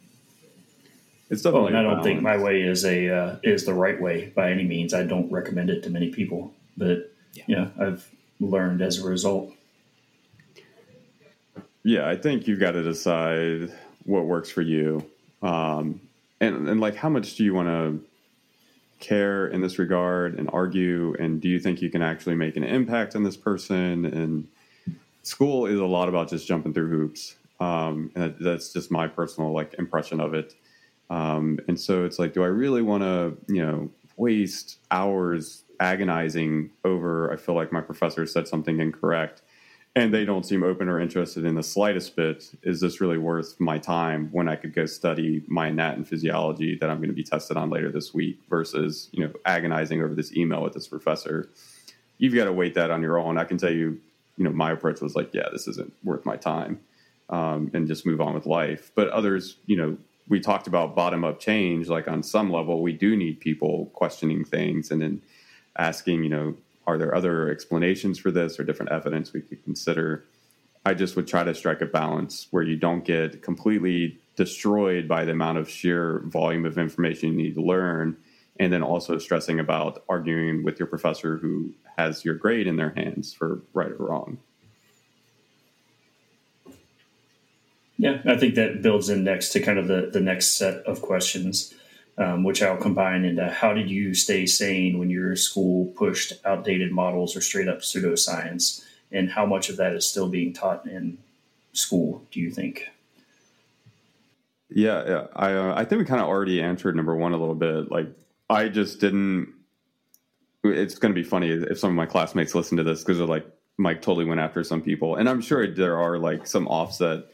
It's definitely. Oh, I don't think my way is a uh, is the right way by any means. I don't recommend it to many people, but yeah, yeah I've learned as a result. Yeah, I think you've got to decide what works for you, um, and and like how much do you want to care in this regard and argue? And do you think you can actually make an impact on this person? And school is a lot about just jumping through hoops. Um, and that's just my personal like impression of it. Um, and so it's like do i really want to you know waste hours agonizing over i feel like my professor said something incorrect and they don't seem open or interested in the slightest bit, is this really worth my time when I could go study my anat and physiology that I'm going to be tested on later this week versus, you know, agonizing over this email with this professor? You've got to weight that on your own. I can tell you, you know, my approach was like, yeah, this isn't worth my time um, and just move on with life. But others, you know, we talked about bottom up change. Like on some level, we do need people questioning things and then asking, you know, are there other explanations for this or different evidence we could consider? I just would try to strike a balance where you don't get completely destroyed by the amount of sheer volume of information you need to learn, and then also stressing about arguing with your professor who has your grade in their hands for right or wrong. Yeah, I think that builds in next to kind of the, the next set of questions um, which I'll combine into how did you stay sane when your school pushed outdated models or straight up pseudoscience, and how much of that is still being taught in school? Do you think? Yeah, yeah. I uh, I think we kind of already answered number one a little bit. Like I just didn't. It's going to be funny if some of my classmates listen to this because they're like, Mike totally went after some people, and I'm sure there are like some offset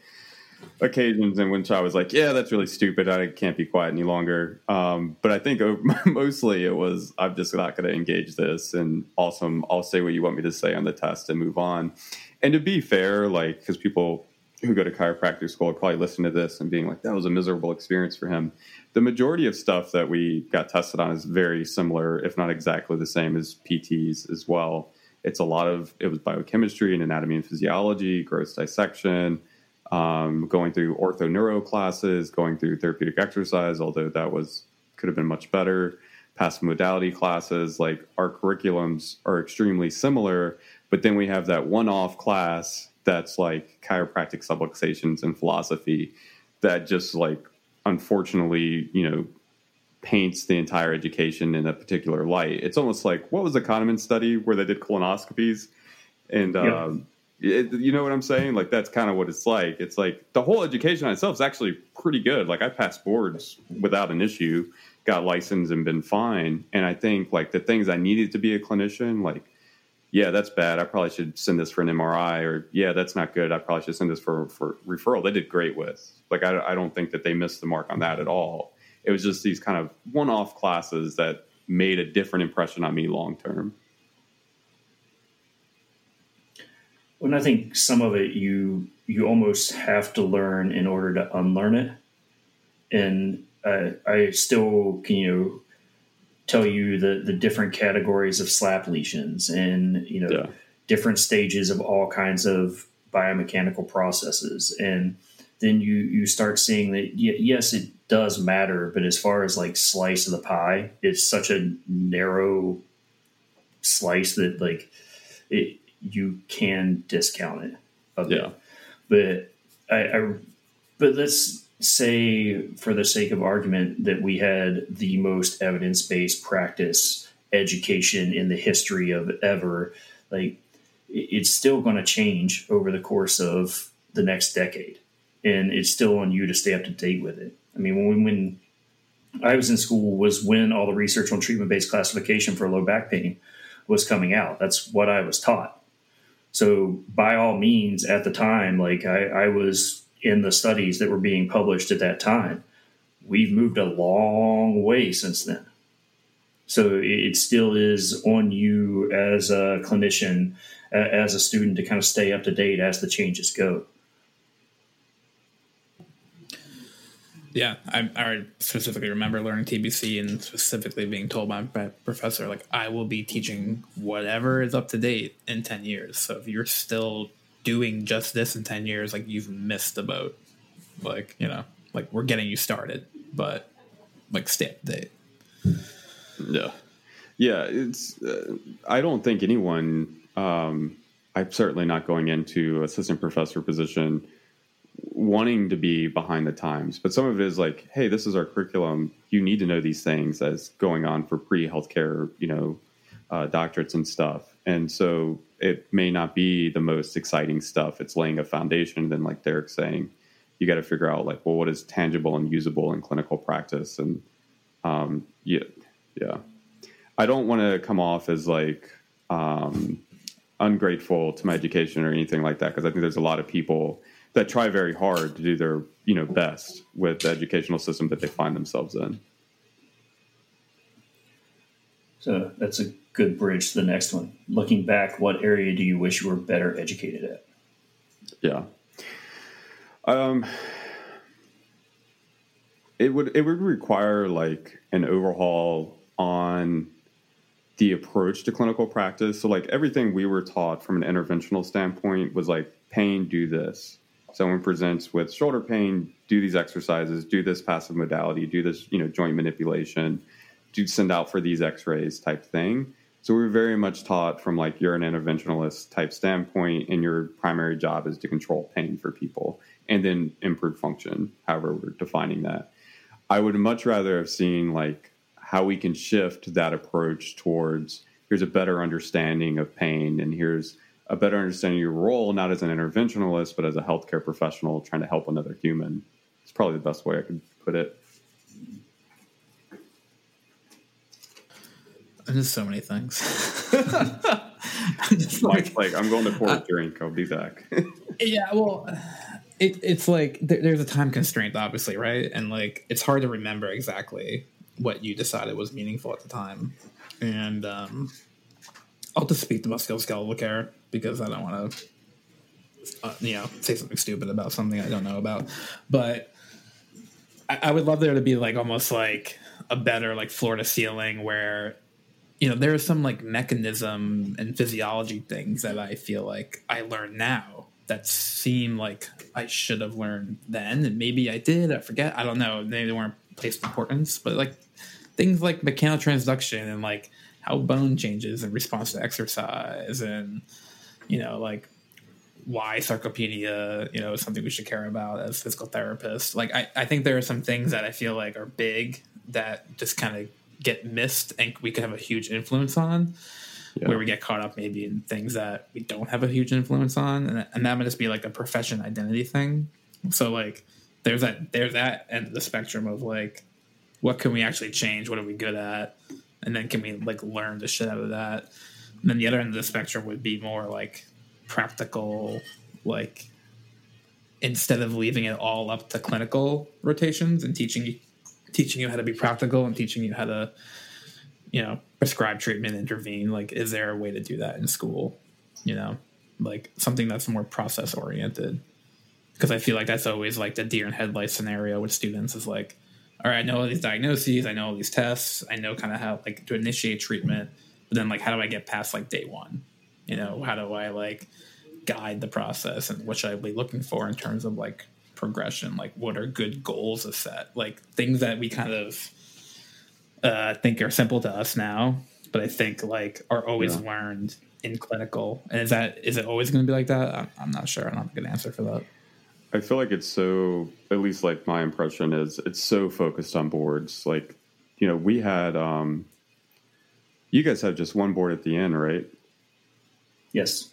occasions in which I was like, yeah, that's really stupid. I can't be quiet any longer. Um, but I think mostly it was, I'm just not going to engage this. And awesome, I'll say what you want me to say on the test and move on. And to be fair, like, because people who go to chiropractic school are probably listening to this and being like, that was a miserable experience for him. The majority of stuff that we got tested on is very similar, if not exactly the same as PTs as well. It's a lot of, it was biochemistry and anatomy and physiology, gross dissection um, going through ortho neuro classes, going through therapeutic exercise, although that was could have been much better. Past modality classes, like our curriculums are extremely similar, but then we have that one-off class that's like chiropractic subluxations and philosophy that just like unfortunately, you know, paints the entire education in a particular light. It's almost like what was the Kahneman study where they did colonoscopies And Yep. um, you know what I'm saying? Like that's kind of what it's like. It's like the whole education itself is actually pretty good. Like I passed boards without an issue, got licensed and been fine. And I think like the things I needed to be a clinician, like yeah, that's bad. I probably should send this for an MRI, or yeah, that's not good. I probably should send this for for referral. They did great with. Like I, I don't think that they missed the mark on that at all. It was just these kind of one off classes that made a different impression on me long term. And I think some of it you you almost have to learn in order to unlearn it. And uh, I still can you know tell you the the different categories of slap lesions and you know Yeah. different stages of all kinds of biomechanical processes and then you you start seeing that y- yes it does matter but as far as like slice of the pie it's such a narrow slice that like it you can discount it. Bit. Yeah. but I, I but let's say for the sake of argument that we had the most evidence-based practice education in the history of ever like it's still going to change over the course of the next decade. And it's still on you to stay up to date with it. I mean when, when i was in school was when all the research on treatment-based classification for low back pain was coming out. That's what i was taught so by all means at the time like i, I was in the studies that were being published at that time. We've moved a long way since then. So it it still is on you as a clinician as a student to kind of stay up to date as the changes go Yeah, I, I specifically remember learning TBC and specifically being told by my professor, like, I will be teaching whatever is up to date in 10 years. So if you're still doing just this in 10 years, like, you've missed the boat. Like, you know, like, we're getting you started, but like, stay up to date. Yeah, yeah. It's. Uh, I don't think anyone. Um, I'm certainly not going into assistant professor position wanting to be behind the times, but some of it is like, hey, this is our curriculum. You need to know these things as going on for pre healthcare, you know, uh, doctorates and stuff. And so it may not be the most exciting stuff. It's laying a foundation. Then, like Derek's saying, you got to figure out like, well, what is tangible and usable in clinical practice, and um, yeah, yeah. I don't want to come off as like um, ungrateful to my education or anything like that because I think there's a lot of people that try very hard to do their you know best with the educational system that they find themselves in. so that's a good bridge to the next one looking back what area do you wish you were better educated at Yeah. Um, it would it would require like an overhaul on the approach to clinical practice. So like everything we were taught from an interventional standpoint was like pain, do this. Someone presents with shoulder pain, do these exercises, do this passive modality, do this, you know, joint manipulation, do send out for these x-rays type thing. So we are very much taught from like you're an interventionalist type standpoint and your primary job is to control pain for people and then improve function, however we're defining that. I would much rather have seen like how we can shift that approach towards here's a better understanding of pain and here's a better understanding of your role, not as an interventionalist, but as a healthcare professional trying to help another human. It's probably the best way I could put it. And There's so many things. I'm just like, Like I'm going to pour a drink. I'll be back. yeah, well, it, it's like there, there's a time constraint, obviously, right? And like it's hard to remember exactly what you decided was meaningful at the time. And um, I'll just speak to musculoskeletal care because I don't want to, uh, you know, say something stupid about something I don't know about. But I, I would love there to be like almost like a better like floor to ceiling where you know there are some like mechanism and physiology things that i feel like i learn now that seem like i should have learned then and maybe i did i forget i don't know maybe they weren't placed importance but like things like mechanical transduction and like how bone changes in response to exercise and you know like why sarcopenia you know is something we should care about as physical therapists like I, I think there are some things that i feel like are big that just kind of get missed and we could have a huge influence on yeah. where we get caught up maybe in things that we don't have a huge influence on, and, and that might just be like a profession identity thing. So like there's that there's that end of the spectrum of like what can we actually change, what are we good at, and then can we like learn the shit out of that. And then the other end of the spectrum would be more like practical, like instead of leaving it all up to clinical rotations and teaching you teaching you how to be practical and teaching you how to you know prescribe treatment intervene like is there a way to do that in school you know like something that's more process oriented because i feel like that's always like the deer and headlights scenario with students is like all right i know all these diagnoses i know all these tests i know kind of how like to initiate treatment but then like how do i get past like day one you know how do i like guide the process and what should i be looking for in terms of like progression like what are good goals to set like things that we kind of uh, think are simple to us now, but I think like are always yeah. learned in clinical. And is that is it always going to be like that? I'm, I'm not sure. I don't have a good answer for that. I feel like it's so, at least like my impression is, it's so focused on boards. Like, you know, we had, um, you guys had just one board at the end, right? Yes.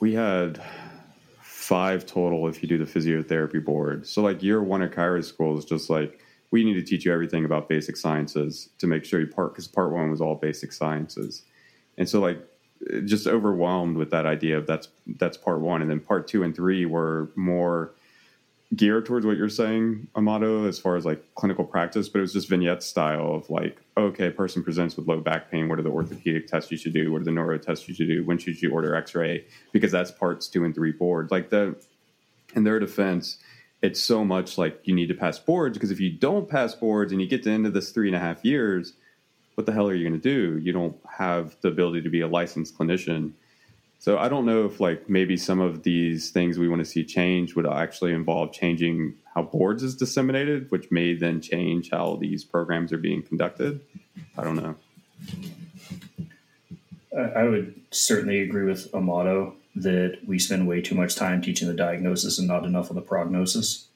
We had five total if you do the physiotherapy board. So, like, year one at chiro school is just like we need to teach you everything about basic sciences to make sure you part because part one was all basic sciences and so like just overwhelmed with that idea of that's that's part one and then part two and three were more geared towards what you're saying amato as far as like clinical practice but it was just vignette style of like okay person presents with low back pain. What are the orthopedic tests you should do? What are the neuro tests you should do? When should you order x-ray? Because that's parts two and three board. Like the in their defense it's so much like you need to pass boards because if you don't pass boards and you get to the end of this three and a half years, what the hell are you going to do? You don't have the ability to be a licensed clinician. So I don't know if like maybe some of these things we want to see change would actually involve changing how boards is disseminated, which may then change how these programs are being conducted. I don't know. I would certainly agree with Amato that we spend way too much time teaching the diagnosis and not enough on the prognosis.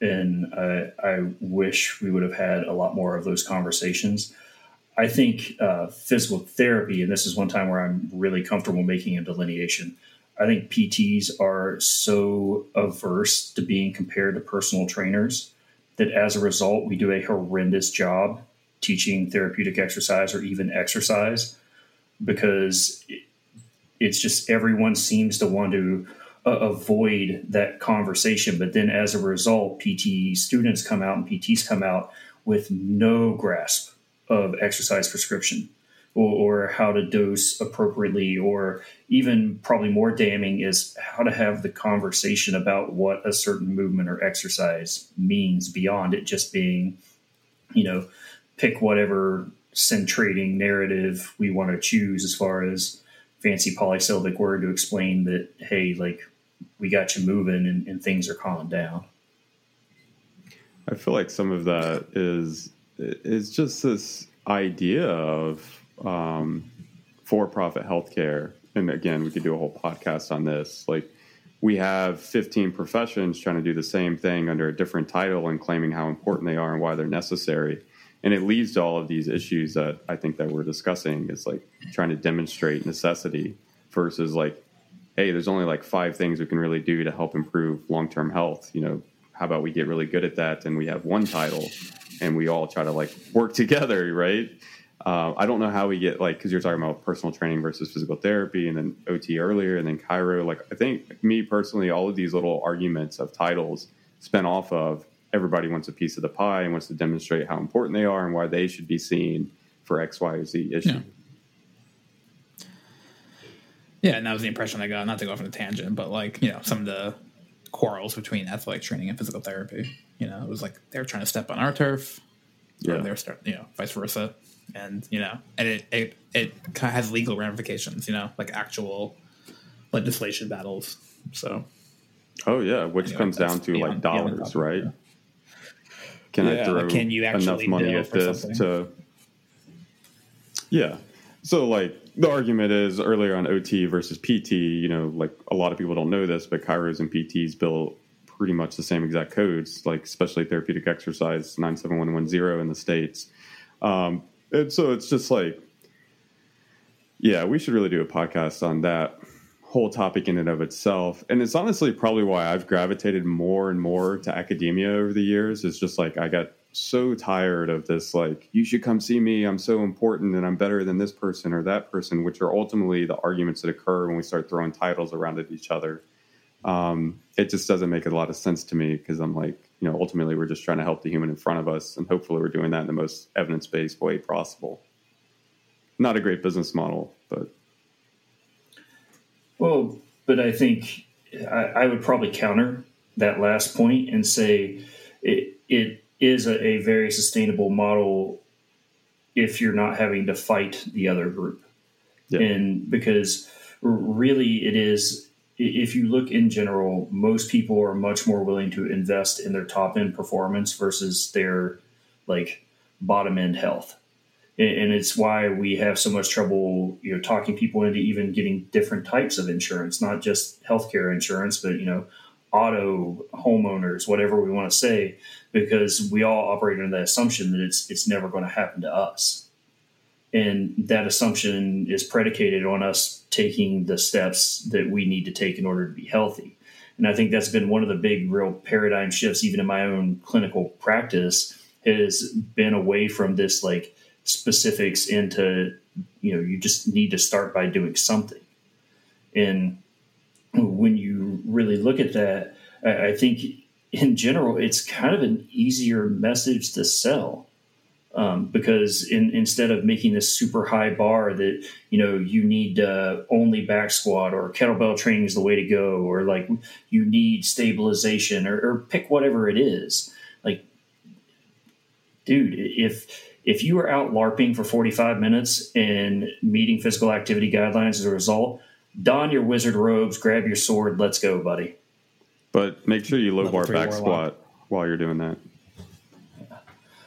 And I, I wish we would have had a lot more of those conversations. I think uh, physical therapy, and this is one time where I'm really comfortable making a delineation. I think PTs are so averse to being compared to personal trainers that as a result, we do a horrendous job teaching therapeutic exercise or even exercise because it's just everyone seems to want to uh, avoid that conversation. But then as a result, PT students come out and PTs come out with no grasp of exercise prescription or, or, how to dose appropriately, or even probably more damning is how to have the conversation about what a certain movement or exercise means beyond it just being, you know, pick whatever centrating narrative we want to choose as far as fancy polysyllabic word to explain that hey like we got you moving and, and things are calming down. I feel like some of that is is just this idea of um, for-profit healthcare. And again we could do a whole podcast on this. Like we have 15 professions trying to do the same thing under a different title and claiming how important they are and why they're necessary. And it leads to all of these issues that I think that we're discussing. Is like trying to demonstrate necessity versus like, hey, there's only like five things we can really do to help improve long term health. You know, how about we get really good at that and we have one title and we all try to like work together, right? Uh, I don't know how we get like because you're talking about personal training versus physical therapy and then OT earlier and then Chiro. Like I think me personally, all of these little arguments of titles spin off of everybody wants a piece of the pie and wants to demonstrate how important they are and why they should be seen for X, Y, or Z issue. Yeah. Yeah, and that was the impression I got. Not to go off on a tangent, but like you know, some of the quarrels between athletic training and physical therapy. You know, it was like they're trying to step on our turf, yeah. or they're start, you know, vice versa, and you know, and it it it kind of has legal ramifications. You know, like actual legislation battles. So, oh yeah, which anyway, comes down to beyond, like dollars, right? Can yeah, I throw can you enough money at this something? to? Yeah. So like the argument is earlier on OT versus PT. You know, like a lot of people don't know this, but chiros and PTs bill pretty much the same exact codes, like especially therapeutic exercise nine seven one one zero in the states. Um, and so it's just like Yeah, we should really do a podcast on that whole topic in and of itself. And it's honestly probably why I've gravitated more and more to academia over the years. It's just like I got so tired of this like you should come see me i'm so important and i'm better than this person or that person which are ultimately the arguments that occur when we start throwing titles around at each other. Um, it just doesn't make a lot of sense to me because i'm like you know ultimately we're just trying to help the human in front of us and hopefully we're doing that in the most evidence-based way possible. Not a great business model but well but i think i, I would probably counter that last point and say it, it is a, a very sustainable model if you're not having to fight the other group. Yeah. And because really it is, if you look in general, most people are much more willing to invest in their top end performance versus their like bottom end health. And it's why we have so much trouble, you know, talking people into even getting different types of insurance, not just healthcare insurance, but you know, auto homeowners, whatever we want to say, because we all operate under that assumption that it's it's never going to happen to us. And that assumption is predicated on us taking the steps that we need to take in order to be healthy. And I think that's been one of the big real paradigm shifts, even in my own clinical practice, has been away from this like specifics into, you know, you just need to start by doing something. And when you really look at that, I think in general, it's kind of an easier message to sell. Um, because in, instead of making this super high bar that you know you need uh, only back squat or kettlebell training is the way to go or like you need stabilization or, or pick whatever it is like dude if if you are out larping for 45 minutes and meeting physical activity guidelines as a result don your wizard robes, grab your sword, let's go, buddy. But make sure you low bar back squat while you're doing that.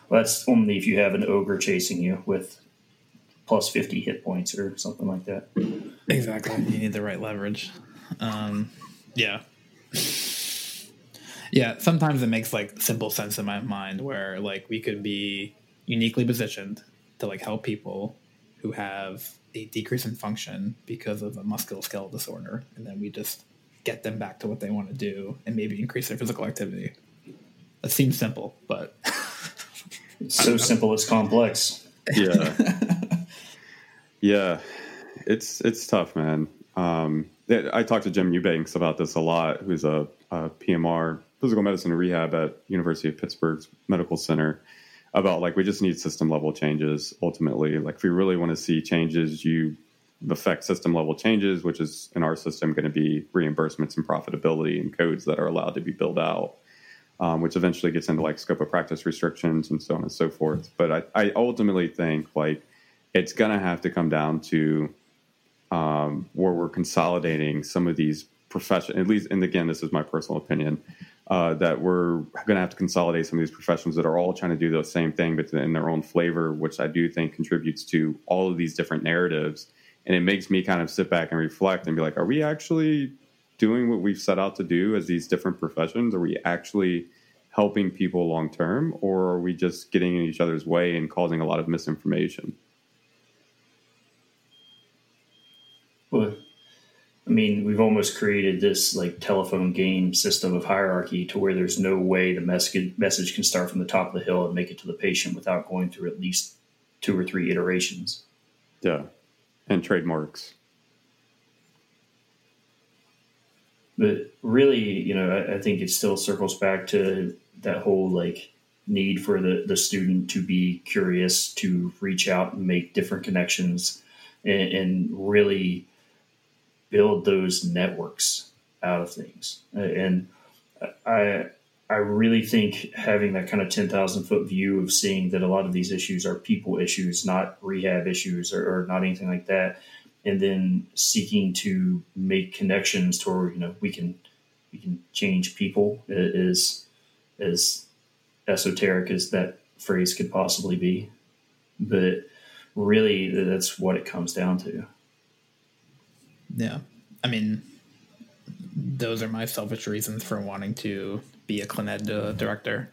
Well, that's only if you have an ogre chasing you with plus 50 hit points or something like that. Exactly. You need the right leverage. Um, yeah. Yeah, sometimes it makes like simple sense in my mind where like we could be uniquely positioned to like help people who have a decrease in function because of a musculoskeletal disorder, and then we just get them back to what they want to do and maybe increase their physical activity. That seems simple, but it's so simple it's complex. Yeah, yeah, it's it's tough, man. Um, I talked to Jim Eubanks about this a lot, who's a, a PMR, physical medicine rehab at University of Pittsburgh's Medical Center about like we just need system level changes ultimately. Like if we really want to see changes, you affect system level changes, which is in our system going to be reimbursements and profitability and codes that are allowed to be built out, um, which eventually gets into like scope of practice restrictions and so on and so forth. But I, I ultimately think like it's going to have to come down to um, where we're consolidating some of these profession, at least, and again, this is my personal opinion, uh, that we're going to have to consolidate some of these professions that are all trying to do the same thing, but in their own flavor, which I do think contributes to all of these different narratives. And it makes me kind of sit back and reflect and be like, are we actually doing what we've set out to do as these different professions? Are we actually helping people long term, or are we just getting in each other's way and causing a lot of misinformation? Well, I mean, we've almost created this like telephone game system of hierarchy to where there's no way the message message can start from the top of the hill and make it to the patient without going through at least two or three iterations. Yeah, and trademarks. But really, you know, I, I think it still circles back to that whole like need for the, the student to be curious, to reach out and make different connections, and, and really build those networks out of things. And I I really think having that kind of ten thousand foot view of seeing that a lot of these issues are people issues, not rehab issues or, or not anything like that, and then seeking to make connections to where you know we can we can change people is as esoteric as that phrase could possibly be, but really that's what it comes down to. Yeah. I mean, those are my selfish reasons for wanting to be a ClinEd uh, director.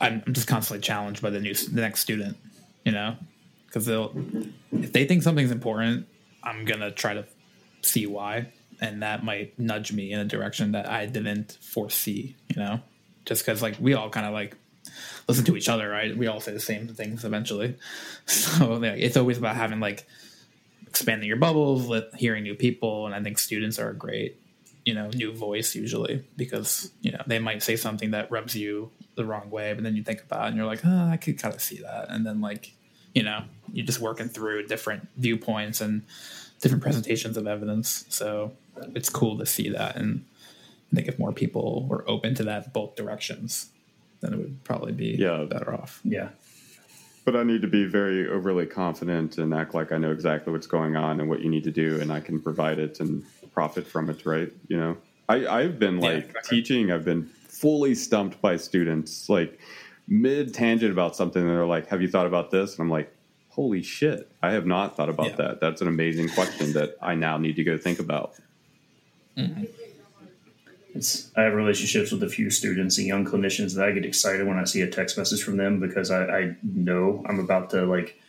I'm, I'm just constantly challenged by the new the next student, you know, because they'll if they think something's important, I'm gonna try to see why, and that might nudge me in a direction that I didn't foresee. You know, just because like we all kind of like listen to each other, right? We all say the same things eventually, so like, it's always about having like expanding your bubbles, let, hearing new people, and I think students are a great you know new voice usually because you know they might say something that rubs you the wrong way but then you think about it and you're like oh i could kind of see that and then like you know you're just working through different viewpoints and different presentations of evidence so it's cool to see that and i think if more people were open to that both directions then it would probably be Yeah. better off Yeah. But I need to be very overly confident and act like I know exactly what's going on and what you need to do, and I can provide it and profit from it, right? You know, I, I've been like exactly. teaching, I've been fully stumped by students, like mid tangent about something, and they're like, Have you thought about this? And I'm like, Holy shit, I have not thought about Yeah. that. That's an amazing question that I now need to go think about. Mm-hmm. It's, I have relationships with a few students and young clinicians that I get excited when I see a text message from them because I, I know I'm about to like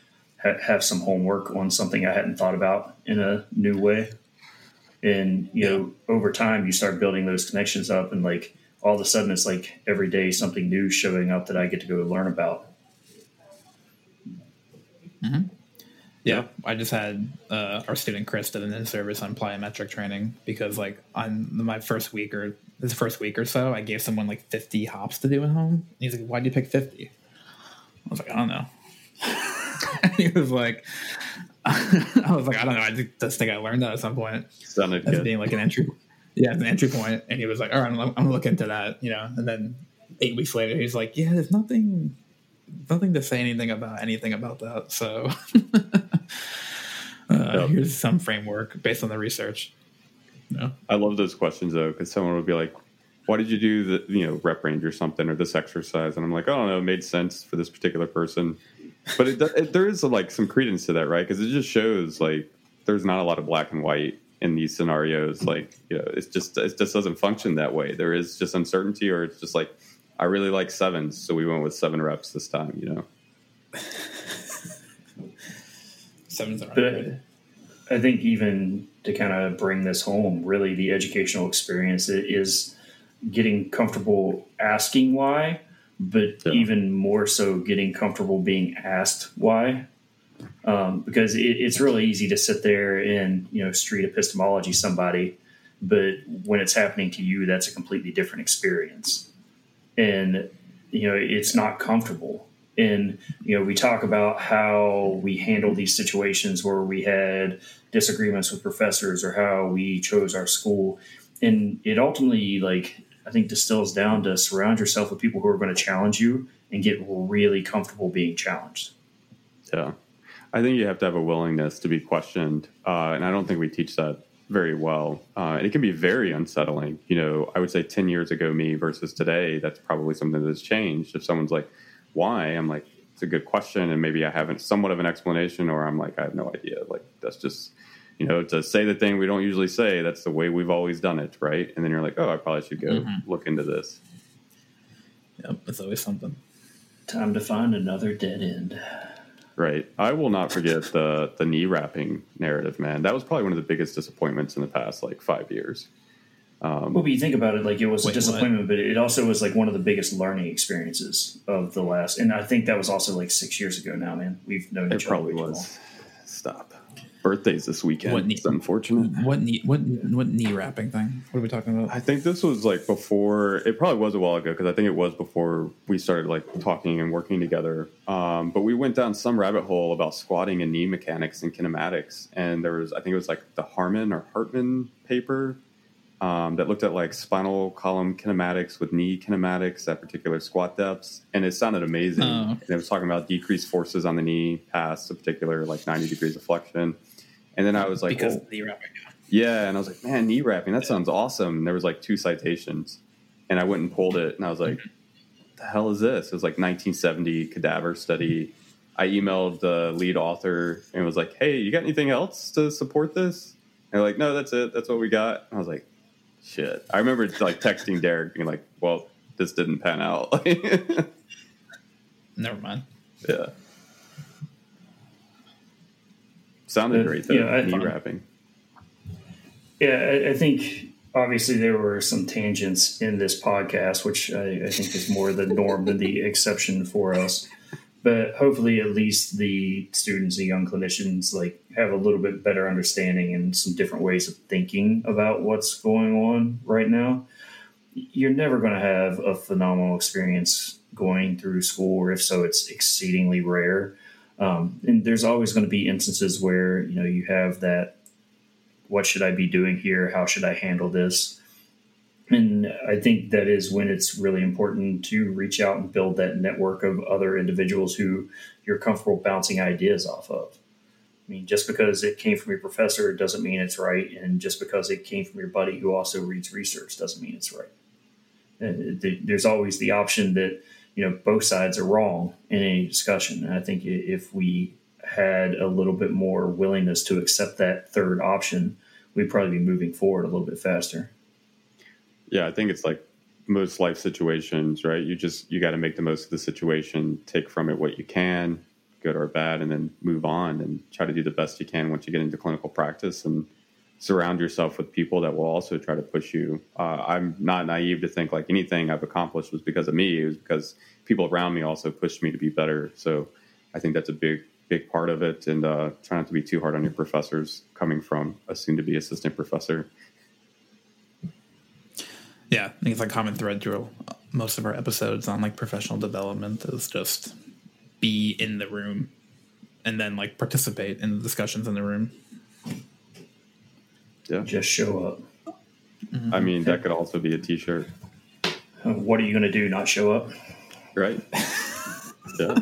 ha- have some homework on something I hadn't thought about in a new way. And you know, over time, you start building those connections up, and like all of a sudden, it's like every day something new showing up that I get to go learn about. Mm-hmm. Yeah, I just had uh, our student Chris did an in-service on plyometric training because like on my first week or this first week or so, I gave someone like 50 hops to do at home. And he's like, "Why do you pick 50?" I was like, "I don't know." and he was like, "I was like, I don't know. I just- just think I learned that at some point Sounded as good. being like an entry, yeah, as an entry point." And he was like, "All right, I'm, I'm gonna look into that," you know. And then eight weeks later, he's like, "Yeah, there's nothing." Nothing to say anything about anything about that. So Uh, Yep. Here's some framework based on the research. No, I love those questions though, because someone would be like, "Why did you do the you know rep range or something or this exercise?" And I'm like, "I don't know, it made sense for this particular person." But it, it there is like some credence to that, right? Because it just shows like there's not a lot of black and white in these scenarios. Like you know, it's just it just doesn't function that way. There is just uncertainty, or it's just like I really like sevens, so we went with seven reps this time. You know, sevens are But good. I think even to kind of bring this home, really the educational experience is getting comfortable asking why, but Yeah. even more so getting comfortable being asked why. Um, because it, it's really easy to sit there and you know street epistemology somebody, but when it's happening to you, that's a completely different experience, and you know it's not comfortable and you know we talk about how we handle these situations where we had disagreements with professors or how we chose our school and it ultimately like i think distills down to surround yourself with people who are going to challenge you and get really comfortable being challenged Yeah. I think you have to have a willingness to be questioned. Uh, and I don't think we teach that very well. Uh, and it can be very unsettling. You know, I would say 10 years ago, me versus today, that's probably something that's changed. If someone's like, why? I'm like, it's a good question. And maybe I haven't somewhat of an explanation, or I'm like, I have no idea. Like, that's just, you know, to say the thing we don't usually say, that's the way we've always done it. Right. And then you're like, oh, I probably should go mm-hmm. look into this. Yep, it's always something. time to find another dead end Right. I will not forget the the knee wrapping narrative, man. That was probably one of the biggest disappointments in the past like five years. Well but you think about it like it was Wait, a disappointment but it also was like one of the biggest learning experiences of the last and i think that was also like six years ago now man we've known It each probably other way too was. Stop. Birthdays this weekend. What knee- it's unfortunate. What knee? What what knee wrapping thing? What are we talking about? I think this was like before. It probably was a while ago because I think it was before we started like talking and working together. Um, but we went down some rabbit hole about squatting and knee mechanics and kinematics, and there was I think it was like the Harmon or Hartman paper um, that looked at like spinal column kinematics with knee kinematics at particular squat depths, and it sounded amazing. Oh. And it was talking about decreased forces on the knee past a particular like ninety degrees of flexion. And then I was like, because well, knee wrapping. yeah, and I was like, man, knee wrapping, that sounds awesome. And there was like two citations, and I went and pulled it, and I was like, the hell is this? It was like 1970 cadaver study. I emailed the lead author and was like, hey, you got anything else to support this? And they're like, no, that's it. That's what we got. And I was like, shit. I remember like texting Derek being like, well, this didn't pan out. Never mind. yeah. Sounded great though. Yeah, knee wrapping. Yeah, I, I, think obviously there were some tangents in this podcast, which I, I think is more the norm than the exception for us. But hopefully, at least the students and young clinicians like have a little bit better understanding and some different ways of thinking about what's going on right now. You're never going to have a phenomenal experience going through school, or if so, it's exceedingly rare. Um, and there's always going to be instances where you know you have that what should I be doing here? How should I handle this? And I think that is when it's really important to reach out and build that network of other individuals who you're comfortable bouncing ideas off of. I mean, just because it came from your professor doesn't mean it's right. And just because it came from your buddy who also reads research doesn't mean it's right. Uh, and there's always the option that, you know, both sides are wrong in any discussion. And I think if we had a little bit more willingness to accept that third option, we'd probably be moving forward a little bit faster. Yeah, I think it's like most life situations, right? You just you got to make the most of the situation, take from it what you can, good or bad, and then move on and try to do the best you can once you get into clinical practice and surround yourself with people that will also try to push you. Uh, I'm not naive to think like anything I've accomplished was because of me. It was because people around me also pushed me to be better. So I think that's a big big part of it, and uh, try not to be too hard on your professors coming from a soon to be assistant professor. Yeah, I think it's like common thread through most of our episodes on like professional development is just be in the room and then like participate in the discussions in the room. Yeah. Just show up. Mm-hmm. I mean, that could also be a t shirt. What are you going to do? Not show up? Right. yeah.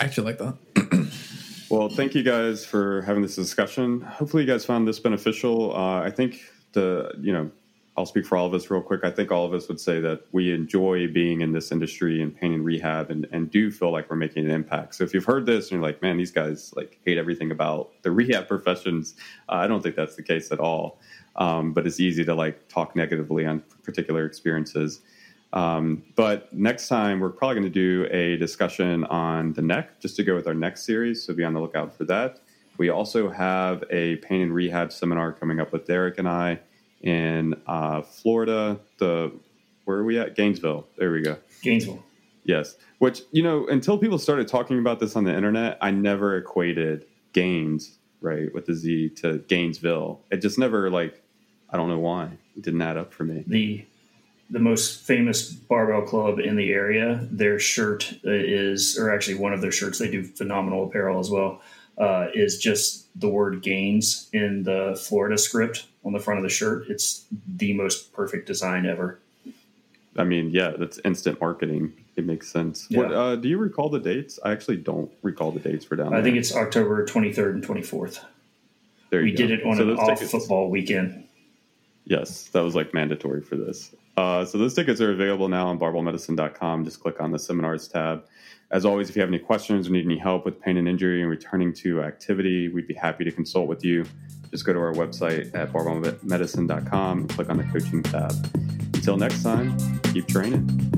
I actually like that. well, thank you guys for having this discussion. Hopefully, you guys found this beneficial. Uh, I think the you know I'll speak for all of us real quick. I think all of us would say that we enjoy being in this industry and pain and rehab and, and do feel like we're making an impact. So if you've heard this and you're like, man, these guys like hate everything about the rehab professions, uh, I don't think that's the case at all. Um, but it's easy to like talk negatively on particular experiences. Um, but next time, we're probably going to do a discussion on the neck, just to go with our next series. So be on the lookout for that. We also have a pain and rehab seminar coming up with Derek and I in uh, Florida. The where are we at? Gainesville. There we go. Gainesville. Yes. Which you know, until people started talking about this on the internet, I never equated Gaines right with the Z to Gainesville. It just never like I don't know why it didn't add up for me. The the most famous barbell club in the area, their shirt is, or actually one of their shirts, they do phenomenal apparel as well, uh, is just the word gains in the Florida script on the front of the shirt. It's the most perfect design ever. I mean, yeah, that's instant marketing. It makes sense. Yeah. What, uh, do you recall the dates? I actually don't recall the dates for down I there. think it's October 23rd and 24th. There we go. did it on so an off tickets. football weekend. Yes, that was like mandatory for this. Uh, so those tickets are available now on barbellmedicine.com. Just click on the seminars tab. As always, if you have any questions or need any help with pain and injury and returning to activity, we'd be happy to consult with you. Just go to our website at barbellmedicine.com and click on the coaching tab. Until next time, keep training.